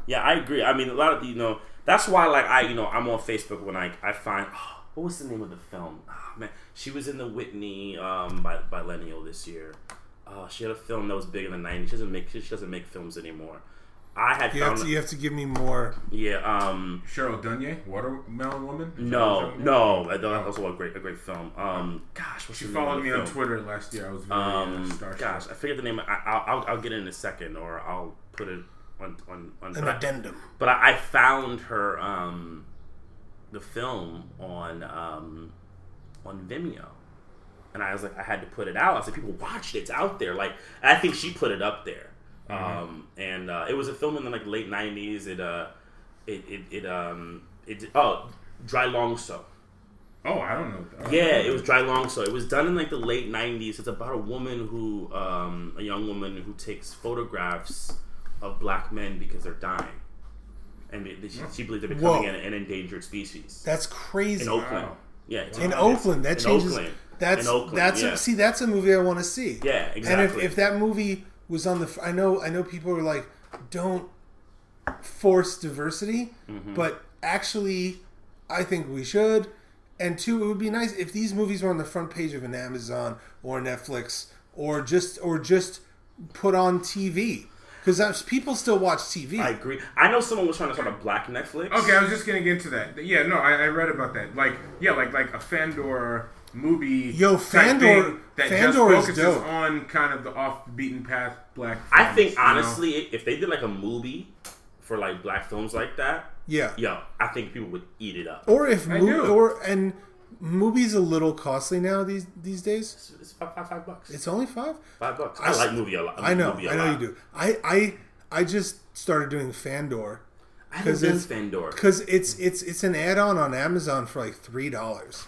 Yeah, I agree. I mean, a lot of you know, that's why like I, you know, I'm on Facebook when I I find oh, what was the name of the film? Oh, man, she was in the Whitney um by biennial this year. Oh, she had a film that was big in the '90s. She doesn't make she doesn't make films anymore. I had You have found to you have to give me more. yeah um Cheryl Dunye, Watermelon Woman. no Cheryl Dunye? no that- that's also a great a great film. Um, gosh, what's She the name of followed the me on film? Twitter last year. I was very Um, uh, starstruck. gosh, I forget the name. I, I'll, I'll I'll get it in a second, or I'll put it on on, on An but I- addendum. but I, I found her um, the film on um, on Vimeo, and I was like, I had to put it out. I was like, people watched it. It's out there. Like, I think she put it up there. Um, and uh, it was a film in the like late '90s. It uh, it it, it um, it oh, Dry Long So. Oh, I don't know. I don't Yeah, know. it was Dry Long So. It was done in like the late '90s. It's about a woman who, um, a young woman who takes photographs of black men because they're dying, and they, they- she, she believes they're becoming an, an endangered species That's crazy. in Oakland. Wow. Yeah, In it's- Oakland, that in changes. Oakland. That's In Oakland, that's yeah. a, see that's a movie I want to see. Yeah, exactly. And if, if that movie was on the, I know I know people are like, don't force diversity, Mm-hmm. but actually, I think we should. And two, it would be nice if these movies were on the front page of an Amazon or Netflix or just or just put on TV because people still watch TV. I agree. I know someone was trying to start a black Netflix. Okay, I was just gonna get into that. Yeah, no, I, I read about that. Like, yeah, like like a Fandor movie. Yo, type Fandor- thing that Fandor just is focuses dope. on kind of the off beaten path black. I films, think you know? honestly, if they did like a movie for like black films like that, yeah. yo, I think people would eat it up. Or if I mo- or and movies a little costly now these these days. It's, it's five, five, five bucks. It's only five. five bucks. I like movie a lot. I know, movie a I know lot. you do. I I I just started doing Fandor I haven't 'Cause done Fandor. because it's it's it's an add-on on Amazon for like three dollars.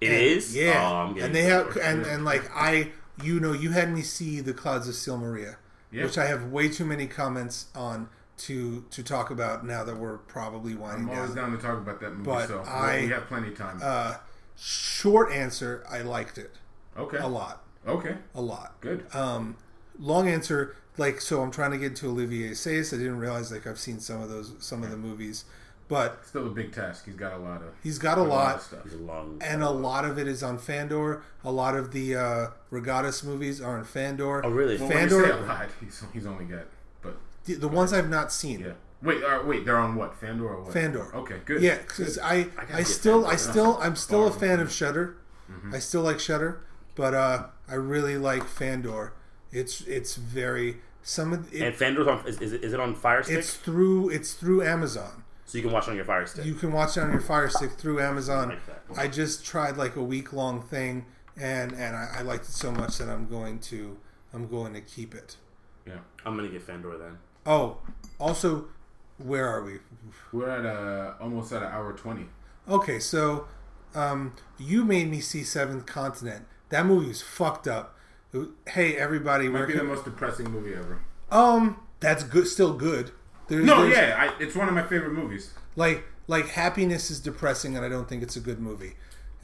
It is. Yeah, Oh, I'm and they have and and like I you know you had me see the Clouds of Sil Maria, Yeah. which I have way too many comments on to to talk about now that we're probably winding I'm always down. down to talk about that movie, But so I- we have plenty of time. Uh, short answer, I liked it okay, a lot, okay, a lot. good. Um, long answer, like so. I'm trying to get into Olivier Assayas. I didn't realize like I've seen some of those some of the movies, but Still a big task. He's got a lot of he's got a a lot of stuff. It's a long. and a lot of it is on Fandor. A lot of the uh, Regattas movies are on Fandor. Oh, really? Well, when you say a Fandor, lot, he's, he's only got, but the, the ones I've not seen. yeah. Wait, uh, wait, they're on what? Fandor or what? Fandor. Okay, good. Yeah, because I, gotta I, still, Fandor. I still, I'm still a fan of Shudder. Mm-hmm. I still like Shudder, but uh, I really like Fandor. It's, it's very some of it, and Fandor's on. Is, is, it, is it on Fire Stick? it's through, it's through Amazon. so you can watch it on your Fire Stick. You can watch it on your Fire Stick through Amazon. like. I just tried like a week long thing, and and I, I liked it so much that I'm going to, I'm going to keep it. Yeah. I'm gonna get Fandor then. Oh, also, where are we? We're at uh, almost at an hour twenty. Okay, so um, you made me see Seventh Continent. That movie was fucked up. Was- hey, everybody, Might where be the most depressing movie ever. um, that's good, still good. There's, No, there's- yeah, I, it's one of my favorite movies. like like happiness is depressing, and I don't think it's a good movie.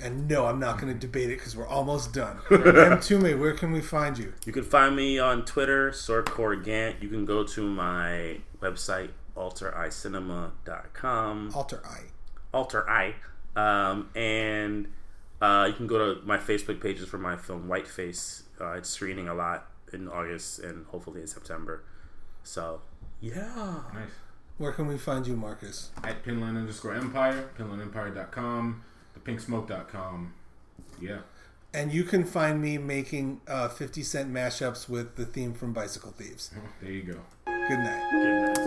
And no, I'm not going to debate it because we're almost done. M. Tume, where can we find you? You can find me on Twitter, Sorkor Gant. You can go to my website, altereyecinema.com. Alter Eye. Alter Eye. Um, and uh, you can go to my Facebook pages for my film Whiteface. Uh, it's screening a lot in August and hopefully in September. So, yeah. Nice. Where can we find you, Marcus? At pinline underscore empire, pinlineempire.com, thepinkSmoke.com. Yeah. And you can find me making uh, 50 Cent mashups with the theme from Bicycle Thieves. There you go. Good night. Good night.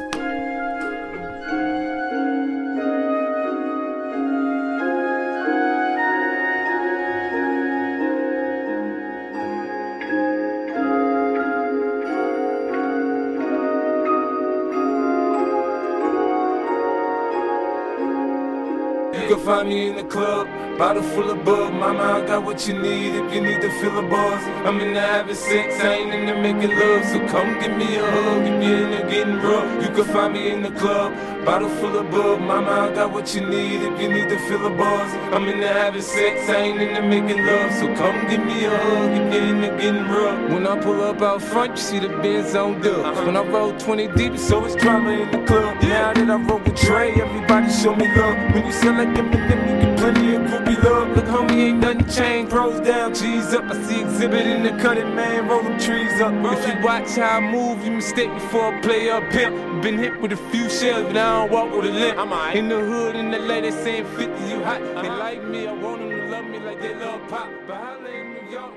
You can find me in the club, bottle full of bug. Mama, I got what you need if you need to feel a buzz. I'm in the having sex, I ain't in the making love. So come give me a hug if you're in the getting rough. You can find me in the club, bottle full of bug. Mama, I got what you need if you need to feel a buzz. I'm in the having sex, I ain't in the making love. So come give me a hug if you're in the getting rough. When I pull up out front, you see the Benz on dub. Uh-huh. When I roll 20 deep, so it's drama in the club. Now that I roll with Dre, everybody show me love. When you sell like Eminem, you plenty of groupie love. Look, homie, ain't nothing changed. Pros down, G's up. I see exhibit in the cutting, man. Roll them trees up. If you watch how I move, you mistake me for a player a pimp. Been hit with a few shells, but I don't walk with a limp. In the hood, in the lady saying 50, you hot. They like me, I want them to love me like they love pop. But holla in New York,